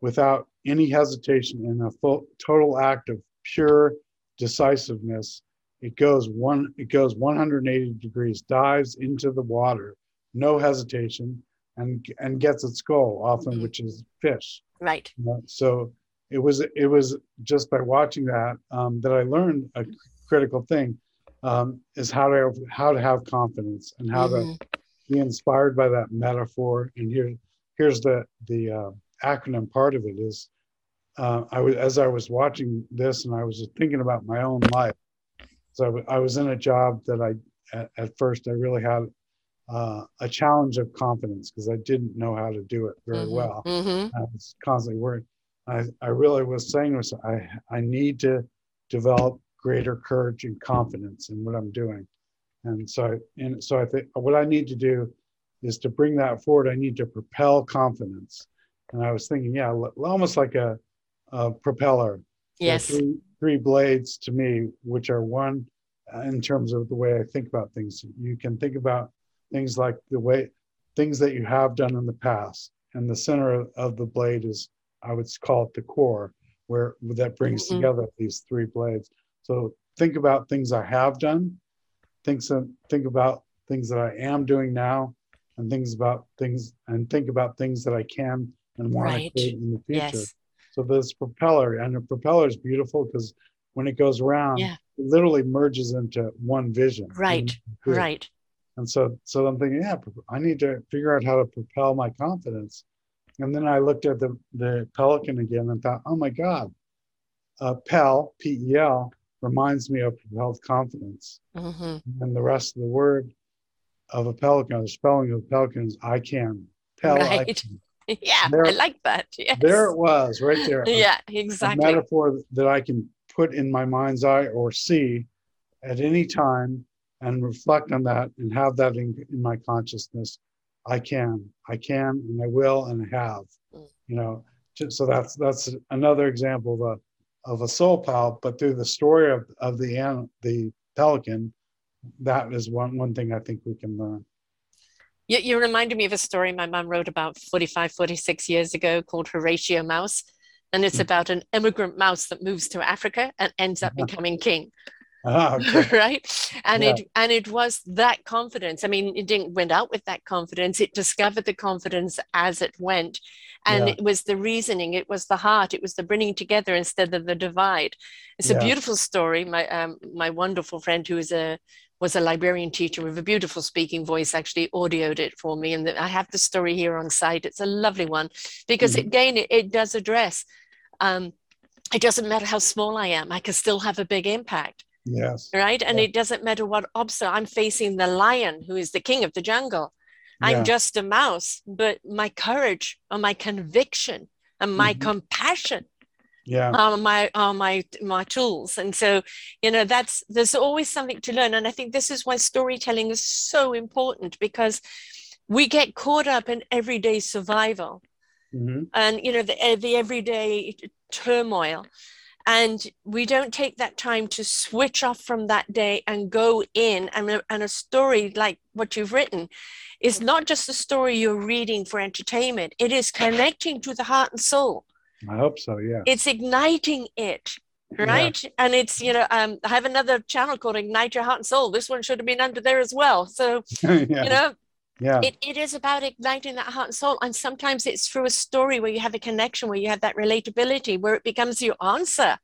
without any hesitation in a full total act of pure decisiveness, it goes one it goes 180 degrees, dives into the water, no hesitation, and and gets its goal often, mm-hmm. which is fish. Right. You know, so it was it was just by watching that um, that I learned a critical thing um, is how to how to have confidence and how mm-hmm. to be inspired by that metaphor. And here here's the the uh, acronym part of it is uh, I was as I was watching this and I was thinking about my own life. So I was in a job that I at, at first I really had uh, a challenge of confidence because I didn't know how to do it very mm-hmm. well. Mm-hmm. I was constantly worried. I, I really was saying was I, I need to develop greater courage and confidence in what I'm doing. And so, I, and so I think what I need to do is to bring that forward. I need to propel confidence. And I was thinking, yeah, almost like a, a propeller. Yes. Three, three blades to me, which are one uh, in terms of the way I think about things. You can think about things like the way things that you have done in the past, and the center of, of the blade is I would call it the core, where that brings mm-hmm. together these three blades. So think about things I have done, think some, think about things that I am doing now, and things about things and think about things that I can and want right. to create in the future. Yes. So this propeller and the propeller is beautiful because when it goes around, yeah. it literally merges into one vision. Right. Right. And so, so I'm thinking, yeah, I need to figure out how to propel my confidence and then I looked at the, the pelican again and thought, oh my God, uh, Pel, P E L, reminds me of propelled confidence. Mm-hmm. And the rest of the word of a pelican, the spelling of a pelican is I can. Pel, right. I can. Yeah, there, I like that. Yes. There it was, right there. yeah, exactly. A metaphor that I can put in my mind's eye or see at any time and reflect on that and have that in, in my consciousness I can, I can, and I will, and I have. Mm. You know, so that's that's another example of a of a soul pal. But through the story of of the the pelican, that is one one thing I think we can learn. You, you reminded me of a story my mom wrote about 45, 46 years ago called Horatio Mouse. And it's mm. about an immigrant mouse that moves to Africa and ends up becoming king. Ah, okay. right? And yeah. it and it was that confidence. I mean it didn't went out with that confidence. It discovered the confidence as it went. And yeah. it was the reasoning. It was the heart. It was the bringing together instead of the divide. It's yeah. a beautiful story. My um, my wonderful friend who is a was a librarian teacher with a beautiful speaking voice actually audioed it for me. And i have the story here on site. It's a lovely one because mm-hmm. again it, it does address um, it doesn't matter how small i am i can still have a big impact Yes. Right. And yeah. it doesn't matter what obstacle I'm facing the lion who is the king of the jungle. I'm just a mouse, but my courage or my conviction and my mm-hmm. compassion yeah are my are my my tools and so you know that's there's always something to learn and i think this is why storytelling is so important because we get caught up in everyday survival mm-hmm. and you know the, the everyday turmoil and we don't take that time to switch off from that day and go in and a, and a story like what you've written is not just a story you're reading for entertainment it is connecting to the heart and soul I hope so. Yeah. It's igniting it, right? Yeah. And it's you know, um, I have another channel called Ignite Your Heart and Soul. This one should have been under there as well. So yeah. you know, yeah. It, it is about igniting that heart and soul and sometimes it's through a story where you have a connection where you have that relatability where it becomes your answer.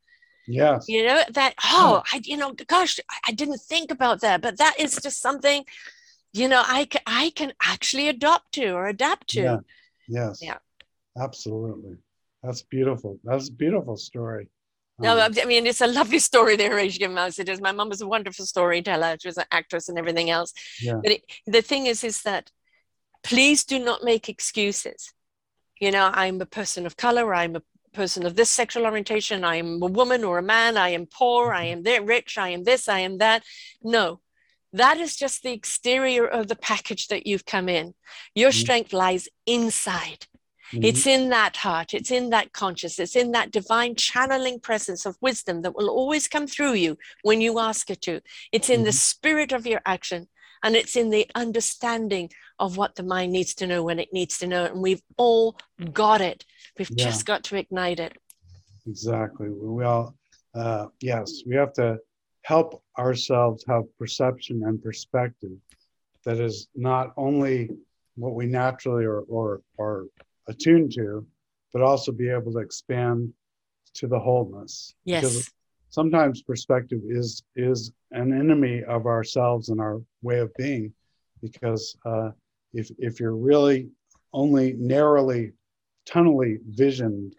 Yes. You know that oh hmm. i you know gosh i didn't think about that but that is just something you know i can i can actually adopt to or adapt to. Yeah. yes. Yeah. Absolutely. That's beautiful. That's a beautiful story no, um, I mean it's a lovely story the Rachel Mouse. It is. My mum was a wonderful storyteller. She was an actress and everything else. Yeah. But it, the thing is, is that please do not make excuses. You know, I'm a person of color. I'm a person of this sexual orientation. I am a woman or a man. I am poor. I am there, rich. I am this. I am that. No, that is just the exterior of the package that you've come in. Your mm-hmm. strength lies inside. Mm-hmm. It's in that heart, it's in that consciousness, it's in that divine channeling presence of wisdom that will always come through you when you ask it to. It's in mm-hmm. the spirit of your action and it's in the understanding of what the mind needs to know when it needs to know. And we've all got it. We've yeah. just got to ignite it. Exactly. We all, uh, yes, we have to help ourselves have perception and perspective that is not only what we naturally or, or, or attuned to, but also be able to expand to the wholeness. Yes. Because sometimes perspective is is an enemy of ourselves and our way of being, because uh, if if you're really only narrowly, tunnelly visioned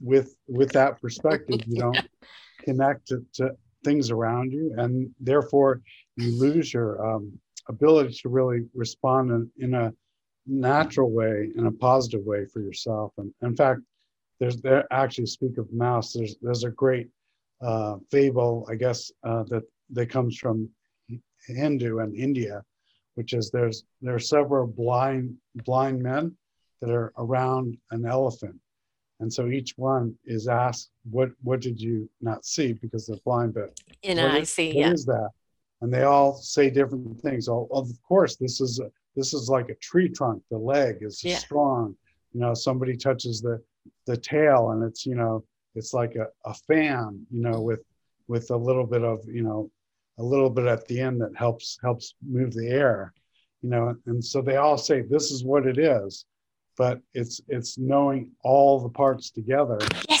with with that perspective, you don't connect to, to, things around you, and therefore you lose your um, ability to really respond in, in a natural way in a positive way for yourself. And in fact, there's there actually speak of mouse. There's there's a great uh, fable, I guess, uh, that that comes from Hindu and India, which is there's there are several blind blind men that are around an elephant, and so each one is asked, "What what did you not see?" Because they're blind, but you know, I see. What yeah. is that? And they all say different things. Oh, of course, this is a, this is like a tree trunk. The leg is yeah. strong. You know, somebody touches the the tail and it's, you know, it's like a, a fan, you know, with with a little bit of, you know, a little bit at the end that helps helps move the air. You know, and so they all say this is what it is, but it's it's knowing all the parts together. Yes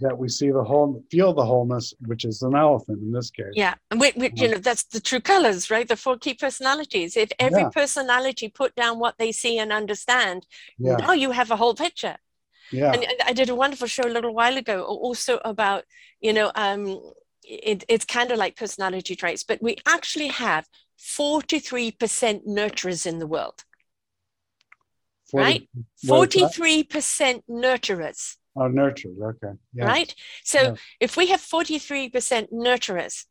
that we see the whole feel the wholeness which is an elephant in this case. Yeah and we, we, you know that's the true colors right? The four key personalities. If every yeah. personality put down what they see and understand yeah. now you have a whole picture. Yeah. And i did a wonderful show a little while ago also about you know um it, it's kind of like personality traits but we actually have 43% nurturers in the world. 40, right? 43% nurturers Oh, nurturers. Okay. Yes. Right. So yes. if we have 43% nurturers,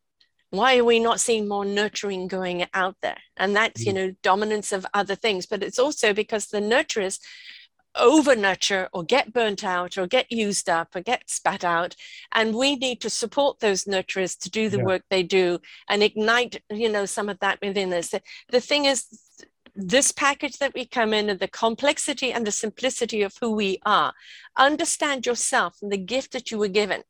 why are we not seeing more nurturing going out there? And that's, mm. you know, dominance of other things. But it's also because the nurturers over nurture or get burnt out or get used up or get spat out and we need to support those nurturers to do the yeah. work they do and ignite you know some of that within us the thing is this package that we come in and the complexity and the simplicity of who we are. Understand yourself and the gift that you were given,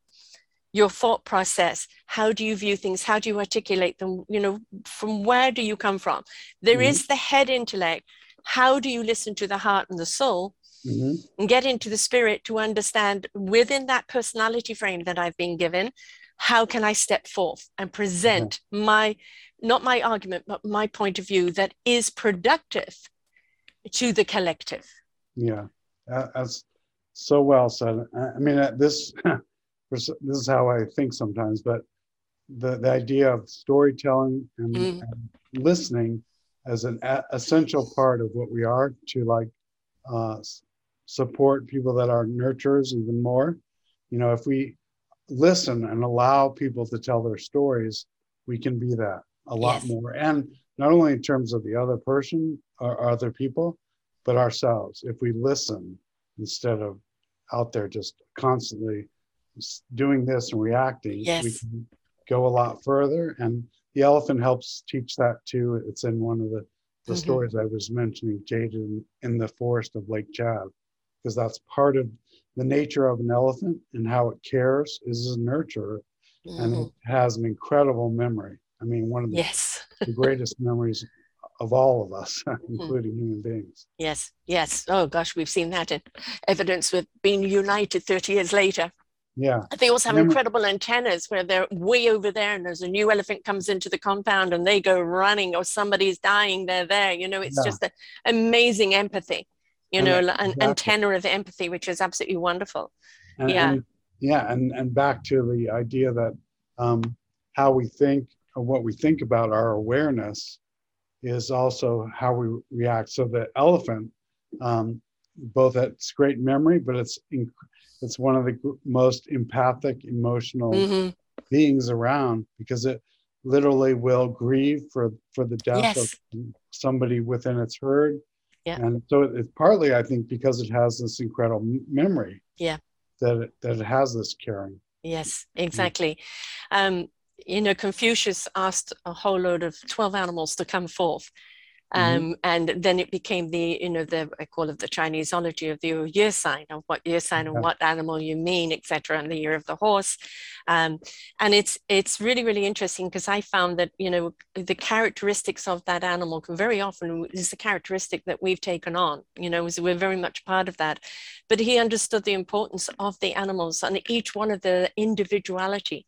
your thought process. How do you view things? How do you articulate them? You know, from where do you come from? There mm-hmm. is the head intellect. How do you listen to the heart and the soul? Mm-hmm. And get into the spirit to understand within that personality frame that I've been given, how can I step forth and present mm-hmm. my not my argument, but my point of view that is productive to the collective. Yeah, that's so well said. I mean, this this is how I think sometimes, but the, the idea of storytelling and, mm. and listening as an a- essential part of what we are to like uh, support people that are nurturers even more. You know, if we listen and allow people to tell their stories, we can be that a lot yes. more. And not only in terms of the other person or other people, but ourselves. If we listen instead of out there just constantly doing this and reacting, yes. we can go a lot further. And the elephant helps teach that too. It's in one of the, the mm-hmm. stories I was mentioning, Jade in, in the forest of Lake Chad, because that's part of the nature of an elephant and how it cares is a nurturer, mm-hmm. and it has an incredible memory. I mean, one of the, yes. the greatest memories of all of us, including mm. human beings. Yes, yes. Oh gosh, we've seen that in evidence with being united 30 years later. Yeah. They also have incredible antennas where they're way over there and there's a new elephant comes into the compound and they go running or somebody's dying, they're there. You know, it's yeah. just an amazing empathy, you and know, an exactly. antenna of empathy, which is absolutely wonderful. And, yeah. And, yeah. And, and back to the idea that um, how we think what we think about our awareness is also how we react. So the elephant, um, both its great memory, but it's inc- it's one of the most empathic, emotional mm-hmm. beings around because it literally will grieve for for the death yes. of somebody within its herd. Yeah. And so it's partly, I think, because it has this incredible memory. Yeah. That it, that it has this caring. Yes, exactly. Um, you know, Confucius asked a whole load of 12 animals to come forth. Mm-hmm. Um, mm-hmm. And then it became the, you know, the, I call it the Chineseology of the year sign of what year sign and what animal you mean, etc. and the year of the horse. Um, and it's, it's really, really interesting because I found that, you know, the characteristics of that animal very often is the characteristic that we've taken on, you know, we're very much part of that. But he understood the importance of the animals and each one of the individuality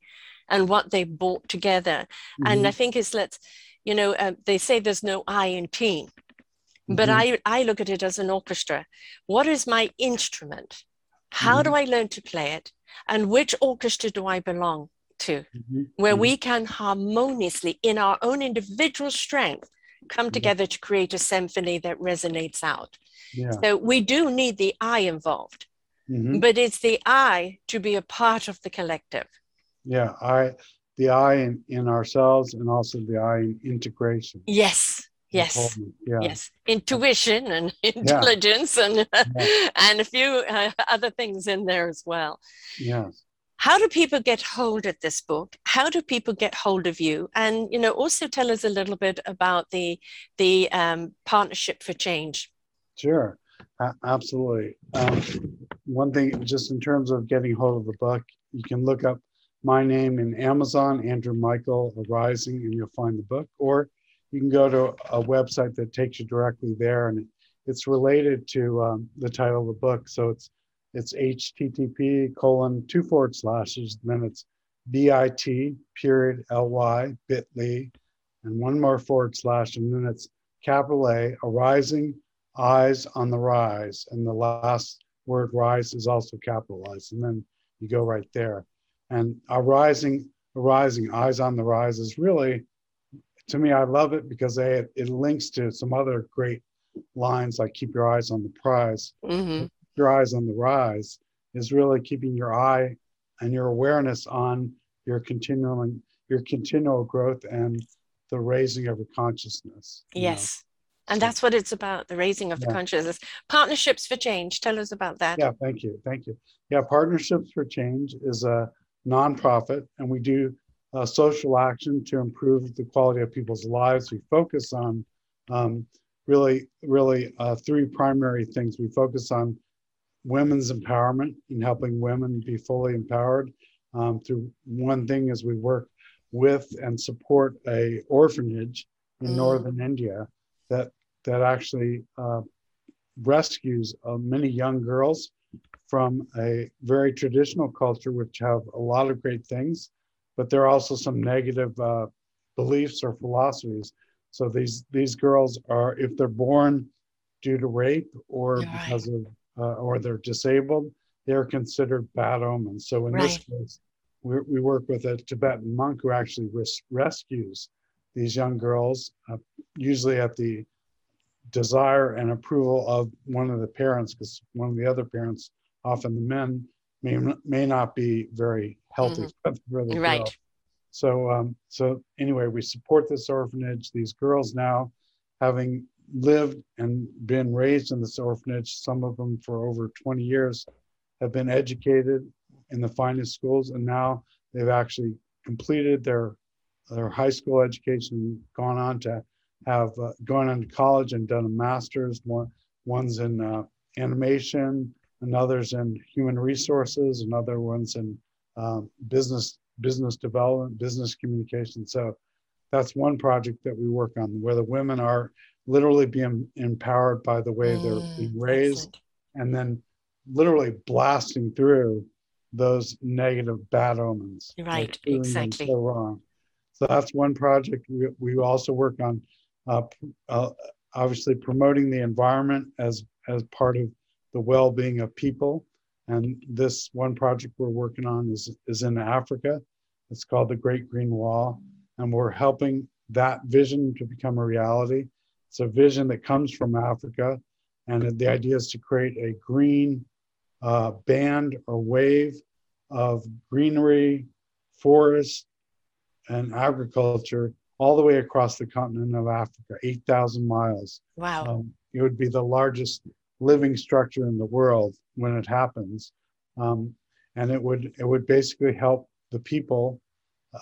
and what they brought together. Mm-hmm. And I think it's let's, you know, uh, they say there's no I in teen, mm-hmm. but I, I look at it as an orchestra. What is my instrument? How mm-hmm. do I learn to play it? And which orchestra do I belong to? Mm-hmm. Where we mm-hmm. can harmoniously, in our own individual strength, come mm-hmm. together to create a symphony that resonates out. Yeah. So we do need the I involved, but it's the I to be a part of the collective yeah i the i in, in ourselves and also the i in integration. Yes yes yeah. yes. Intuition and intelligence yeah. and yeah. and a few uh, other things in there as well. Yes. How do people get hold of this book? How do people get hold of you? And you know also tell us a little bit about the the um, partnership for change. Sure uh, absolutely. Um, one thing just in terms of getting hold of the book you can look up my name in Amazon, Andrew Michael Arising, and you'll find the book. Or you can go to a website that takes you directly there, and it's related to um, the title of the book. So it's it's http colon two forward slashes, then it's bit period ly bit.ly, and one more forward slash, and then it's capital A arising eyes on the rise, and the last word rise is also capitalized, and then you go right there. And our rising, rising eyes on the rise is really, to me, I love it because they, it links to some other great lines like keep your eyes on the prize. Mm-hmm. Your eyes on the rise is really keeping your eye and your awareness on your continuing your continual growth and the raising of your consciousness. Yes. Know? And that's what it's about the raising of yeah. the consciousness. Partnerships for Change. Tell us about that. Yeah, thank you. Thank you. Yeah, Partnerships for Change is a nonprofit, and we do uh, social action to improve the quality of people's lives. We focus on um, really, really uh, three primary things. We focus on women's empowerment and helping women be fully empowered. Um, through one thing is we work with and support a orphanage in mm. northern India that that actually uh, rescues uh, many young girls from a very traditional culture, which have a lot of great things, but there are also some negative uh, beliefs or philosophies. So these these girls are, if they're born due to rape or because of uh, or they're disabled, they're considered bad omens. So in right. this case, we, we work with a Tibetan monk who actually res- rescues these young girls, uh, usually at the desire and approval of one of the parents, because one of the other parents often the men may, may not be very healthy mm-hmm. for the right. girl. So, um, so anyway, we support this orphanage. These girls now, having lived and been raised in this orphanage, some of them for over 20 years, have been educated in the finest schools, and now they've actually completed their their high school education, gone on to have uh, gone on to college and done a master's. One one's in uh, animation, and others in human resources, and other ones in um, business business development, business communication. So that's one project that we work on where the women are literally being empowered by the way mm, they're being raised and then literally blasting through those negative bad omens. Right, exactly. So wrong. So that's one project. We, we also work on uh, uh, obviously promoting the environment as as part of the well-being of people. And this one project we're working on is is in Africa. It's called the Great Green Wall, and we're helping that vision to become a reality. It's a vision that comes from Africa, and the idea is to create a green uh, band or wave of greenery, forest, and agriculture all the way across the continent of Africa, 8,000 miles. Wow. Um, it would be the largest living structure in the world when it happens. Um, and it would it would basically help the people,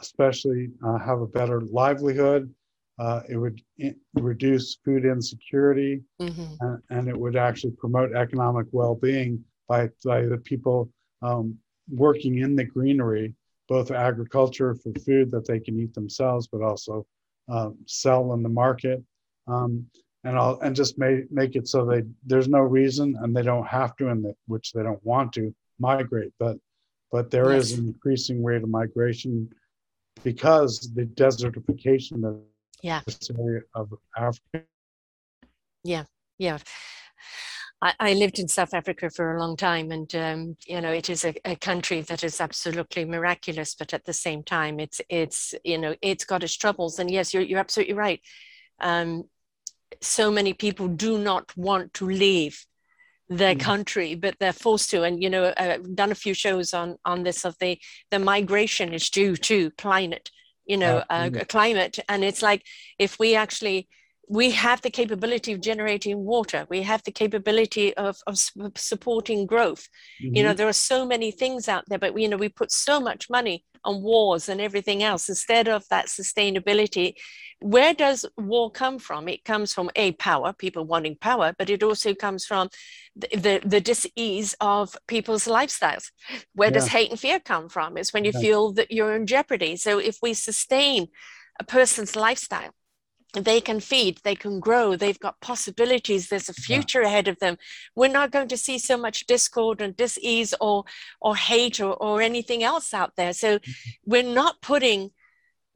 especially uh, have a better livelihood. Uh, it would in- reduce food insecurity, mm-hmm. and, and, it would actually promote economic well-being by, by the people um, working in the greenery, both agriculture for food that they can eat themselves, but also uh, sell in the market. Um, and I'll and just make make it so they there's no reason and they don't have to and the, which they don't want to migrate but but there yes. is an increasing rate of migration because the desertification of yeah of Africa. Yeah, yeah. I, I, lived in South Africa for a long time, and um, you know it is a, a, country that is absolutely miraculous. But at the same time, it's it's you know it's got its troubles. And yes, you're you're absolutely right. Um, so many people do not want to leave their mm. country, but they're forced to. And you know, I've done a few shows on on this of the the migration is due to climate. You know, uh, climate, and it's like if we actually we have the capability of generating water. We have the capability of, of supporting growth. Mm-hmm. you know mm-hmm. there are so many things out there but we, you know we put so much money on wars and everything else instead of that sustainability. Where does war come from? It comes from a power people wanting power but it also comes from the the, the dis-ease of people's lifestyles. Where yeah. does hate and fear come from? It's when you feel that you're in jeopardy. So if we sustain a person's lifestyle they can feed, they can grow, they've got possibilities, there's a future yeah. ahead of them. We're not going to see so much discord and dis-ease or or hate or, or anything else out there. So mm-hmm. we're not putting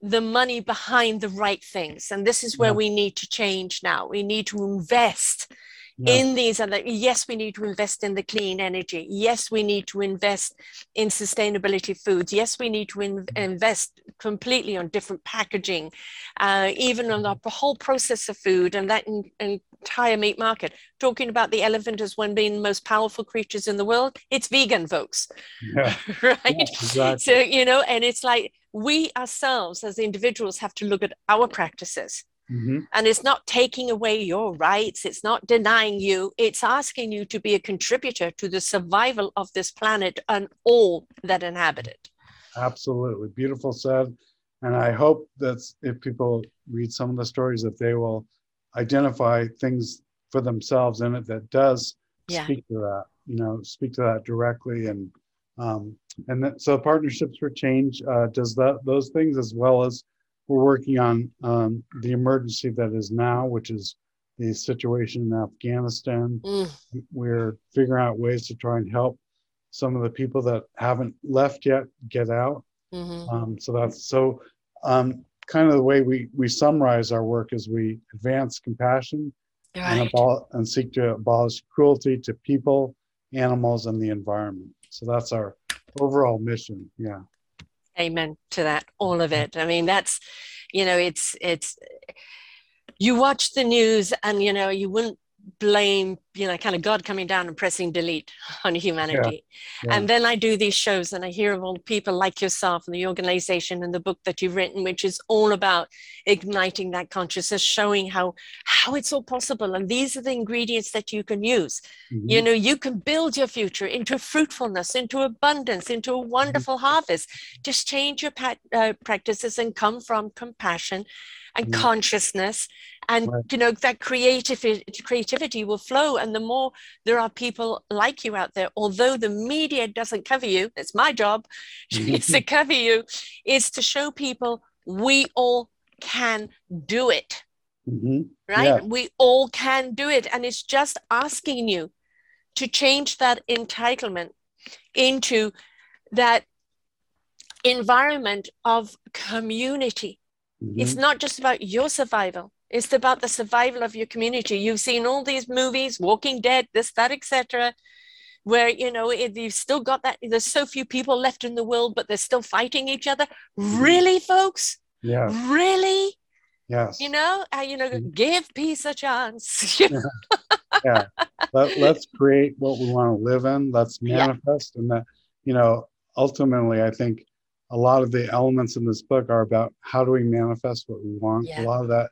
the money behind the right things. And this is where yeah. we need to change now. We need to invest yeah. in these other yes we need to invest in the clean energy yes we need to invest in sustainability foods yes we need to in, invest completely on different packaging uh, even on the whole process of food and that in, entire meat market talking about the elephant as one being the most powerful creatures in the world it's vegan folks yeah. right yeah, exactly. so you know and it's like we ourselves as individuals have to look at our practices Mm-hmm. And it's not taking away your rights, it's not denying you, it's asking you to be a contributor to the survival of this planet and all that inhabit it. Absolutely. Beautiful said. And I hope that if people read some of the stories, that they will identify things for themselves in it that does yeah. speak to that, you know, speak to that directly. And um, and that, so partnerships for change uh, does that those things as well as we're working on um, the emergency that is now, which is the situation in Afghanistan. Mm. We're figuring out ways to try and help some of the people that haven't left yet get out. Mm-hmm. Um, so that's so um, kind of the way we we summarize our work is we advance compassion right. and, abol- and seek to abolish cruelty to people, animals, and the environment. So that's our overall mission. Yeah amen to that all of mm-hmm. it. I mean that's you know it's it's you watch the news and you know you wouldn't blame you know kind of god coming down and pressing delete on humanity yeah. Yeah. and then i do these shows and i hear of all people like yourself and the organization and the book that you've written which is all about igniting that consciousness showing how how it's all possible and these are the ingredients that you can use mm-hmm. you know you can build your future into fruitfulness into abundance into a wonderful mm-hmm. harvest just change your pat, uh, practices and come from compassion and Mm. consciousness and Right. you know that creativity creativity will flow and the more there are people like you out there although the media doesn't cover you it's my job is to cover you is to show people we all can do it Mhm. right Yeah. we all can do it and it's just asking you to change that entitlement into that environment of community it's Mhm. not just about your survival it's about the survival of your community you've seen all these movies walking dead this that etc where you know it, you've still got that there's so few people left in the world but they're still fighting each other really folks Yeah. really Yes. you know uh, you know Mhm. give peace a chance yeah Let, let's create what we want to live in let's Yeah. manifest and that you know ultimately i think a lot of the elements in this book are about how do we manifest what we want. Yeah. a lot of that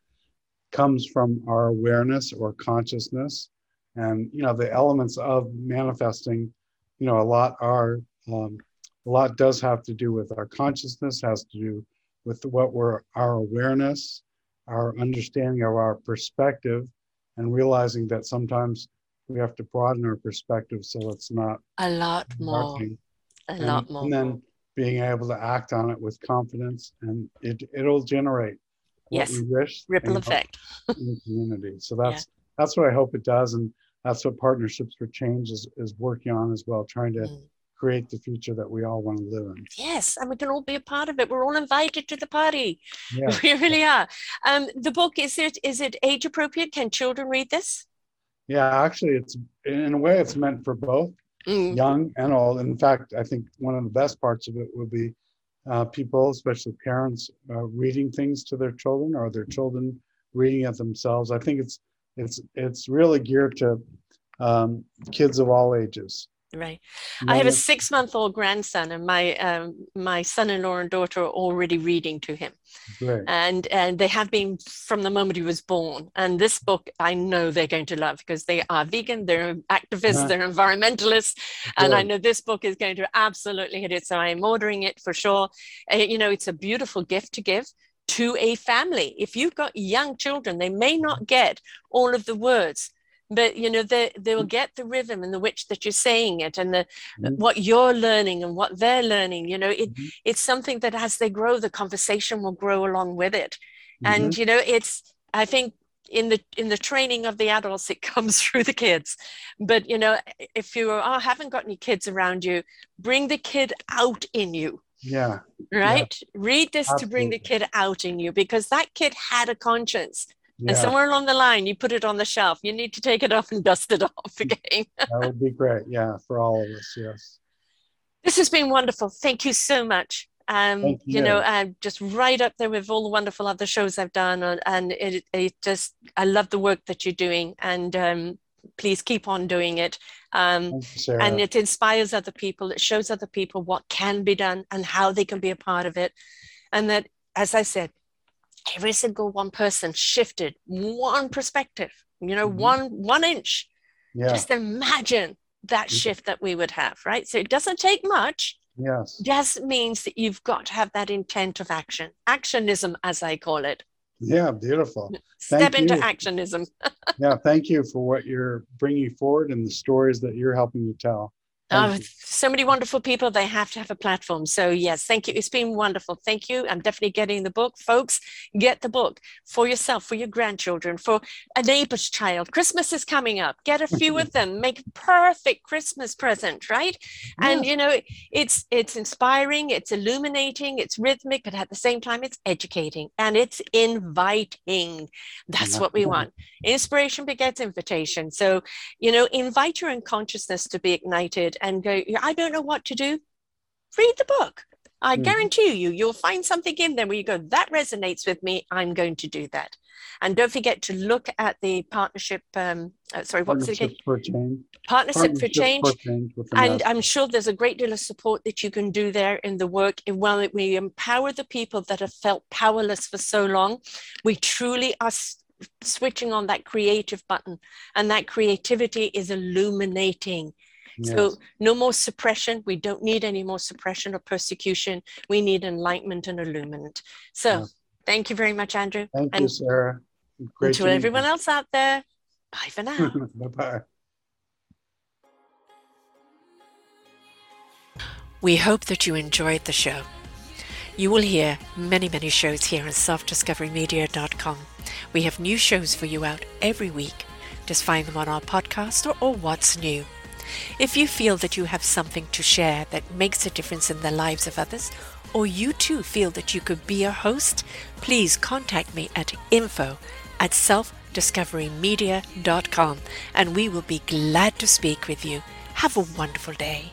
comes from our awareness or consciousness. And you know the elements of manifesting you know a lot are um, a lot does have to do with our consciousness has to do with what we're our awareness our understanding of our perspective and realizing that sometimes we have to broaden our perspective so it's not a lot more. a and, lot more. and then being able to act on it with confidence and it it'll generate what Yes. we wish ripple effect. in the community. So that's that's what i hope it does and that's what partnerships for change is is working on as well trying to Mm. create the future that we all want to live in. Yes and we can all be a part of it. We're all invited to the party. Yeah. We really are. Um the book is it is it age appropriate? Can children read this? Yeah actually it's in a way it's meant for both Mm, young and old. In fact, I think one of the best parts of it would be uh, people, especially parents, uh, reading things to their children or their children reading it themselves. I think it's it's it's really geared to um, kids of all ages. Right I have a six month old grandson, and my um, my son in law and daughter are already reading to him, great. and and they have been from the moment he was born. And this book, I know they're going to love because they are vegan, they're activists, Uh-huh. they're environmentalists, and I know this book is going to absolutely hit it. So I'm ordering it for sure. Uh, you know, it's a beautiful gift to give to a family. If you've got young children, they may not get all of the words. But you know they they will get the rhythm and the which that you're saying it and the Mhm. what you're learning and what they're learning. You know it Mhm. it's something that as they grow, the conversation will grow along with it. Mhm. And you know it's I think in the in the training of the adults it comes through the kids but you know if you are, haven't got any kids around you bring the kid out in you yeah, right read this to bring the kid out in you because that kid had a conscience and somewhere along the line you put it on the shelf. You need to take it off and dust it off again. That would be great. Yeah, for all of us. Yes. this has been wonderful. Thank you so much. Um Thank you know i'm just right up there with all the wonderful other shows i've done and, and it, it just i love the work that you're doing and um please keep on doing it. Um you, and it inspires other people. It shows other people what can be done and how they can be a part of it. And that as i said every single one person shifted one perspective you know Mhm. one one inch yeah. just imagine that Mhm. shift that we would have right so it doesn't take much yes. just means that you've got to have that intent of action actionism as i call it Yeah. Beautiful. step into you. actionism Yeah. Thank you for what you're bringing forward and the stories that you're helping to tell. Oh, so many wonderful people. They have to have a platform. So, yes, thank you. It's been wonderful. Thank you. I'm definitely getting the book. Folks, get the book for yourself, for your grandchildren, for a neighbor's child. Christmas is coming up. Get a few of them. Make a perfect Christmas present, right? And you know, it's it's inspiring, it's illuminating, it's rhythmic, but at the same time, it's educating and it's inviting. That's what we want. Inspiration begets invitation. So, you know, invite your unconsciousness to be ignited and go, I don't know what to do. Read the book. I Mhm. guarantee you, you'll find something in there where you go, that resonates with me. I'm going to do that. And don't forget to look at the partnership. Um, uh, sorry, what's it again? For change. Partnership for Change. for change And. I'm sure there's a great deal of support that you can do there in the work. And while we empower the people that have felt powerless for so long, we truly are switching on that creative button. And that creativity is illuminating. So no more suppression. We don't need any more suppression or persecution. We need enlightenment and illuminment. So Yeah. Thank you very much, Andrew. Thank and you, Sarah. Great to everyone else out there. Bye for now. bye bye. We hope that you enjoyed the show. You will hear many, many shows here on selfdiscoverymedia.com. We have new shows for you out every week. Just find them on our podcast or, or What's New. If you feel that you have something to share that makes a difference in the lives of others, or you too feel that you could be a host, please contact me at info at selfdiscoverymedia.com and we will be glad to speak with you. Have a wonderful day.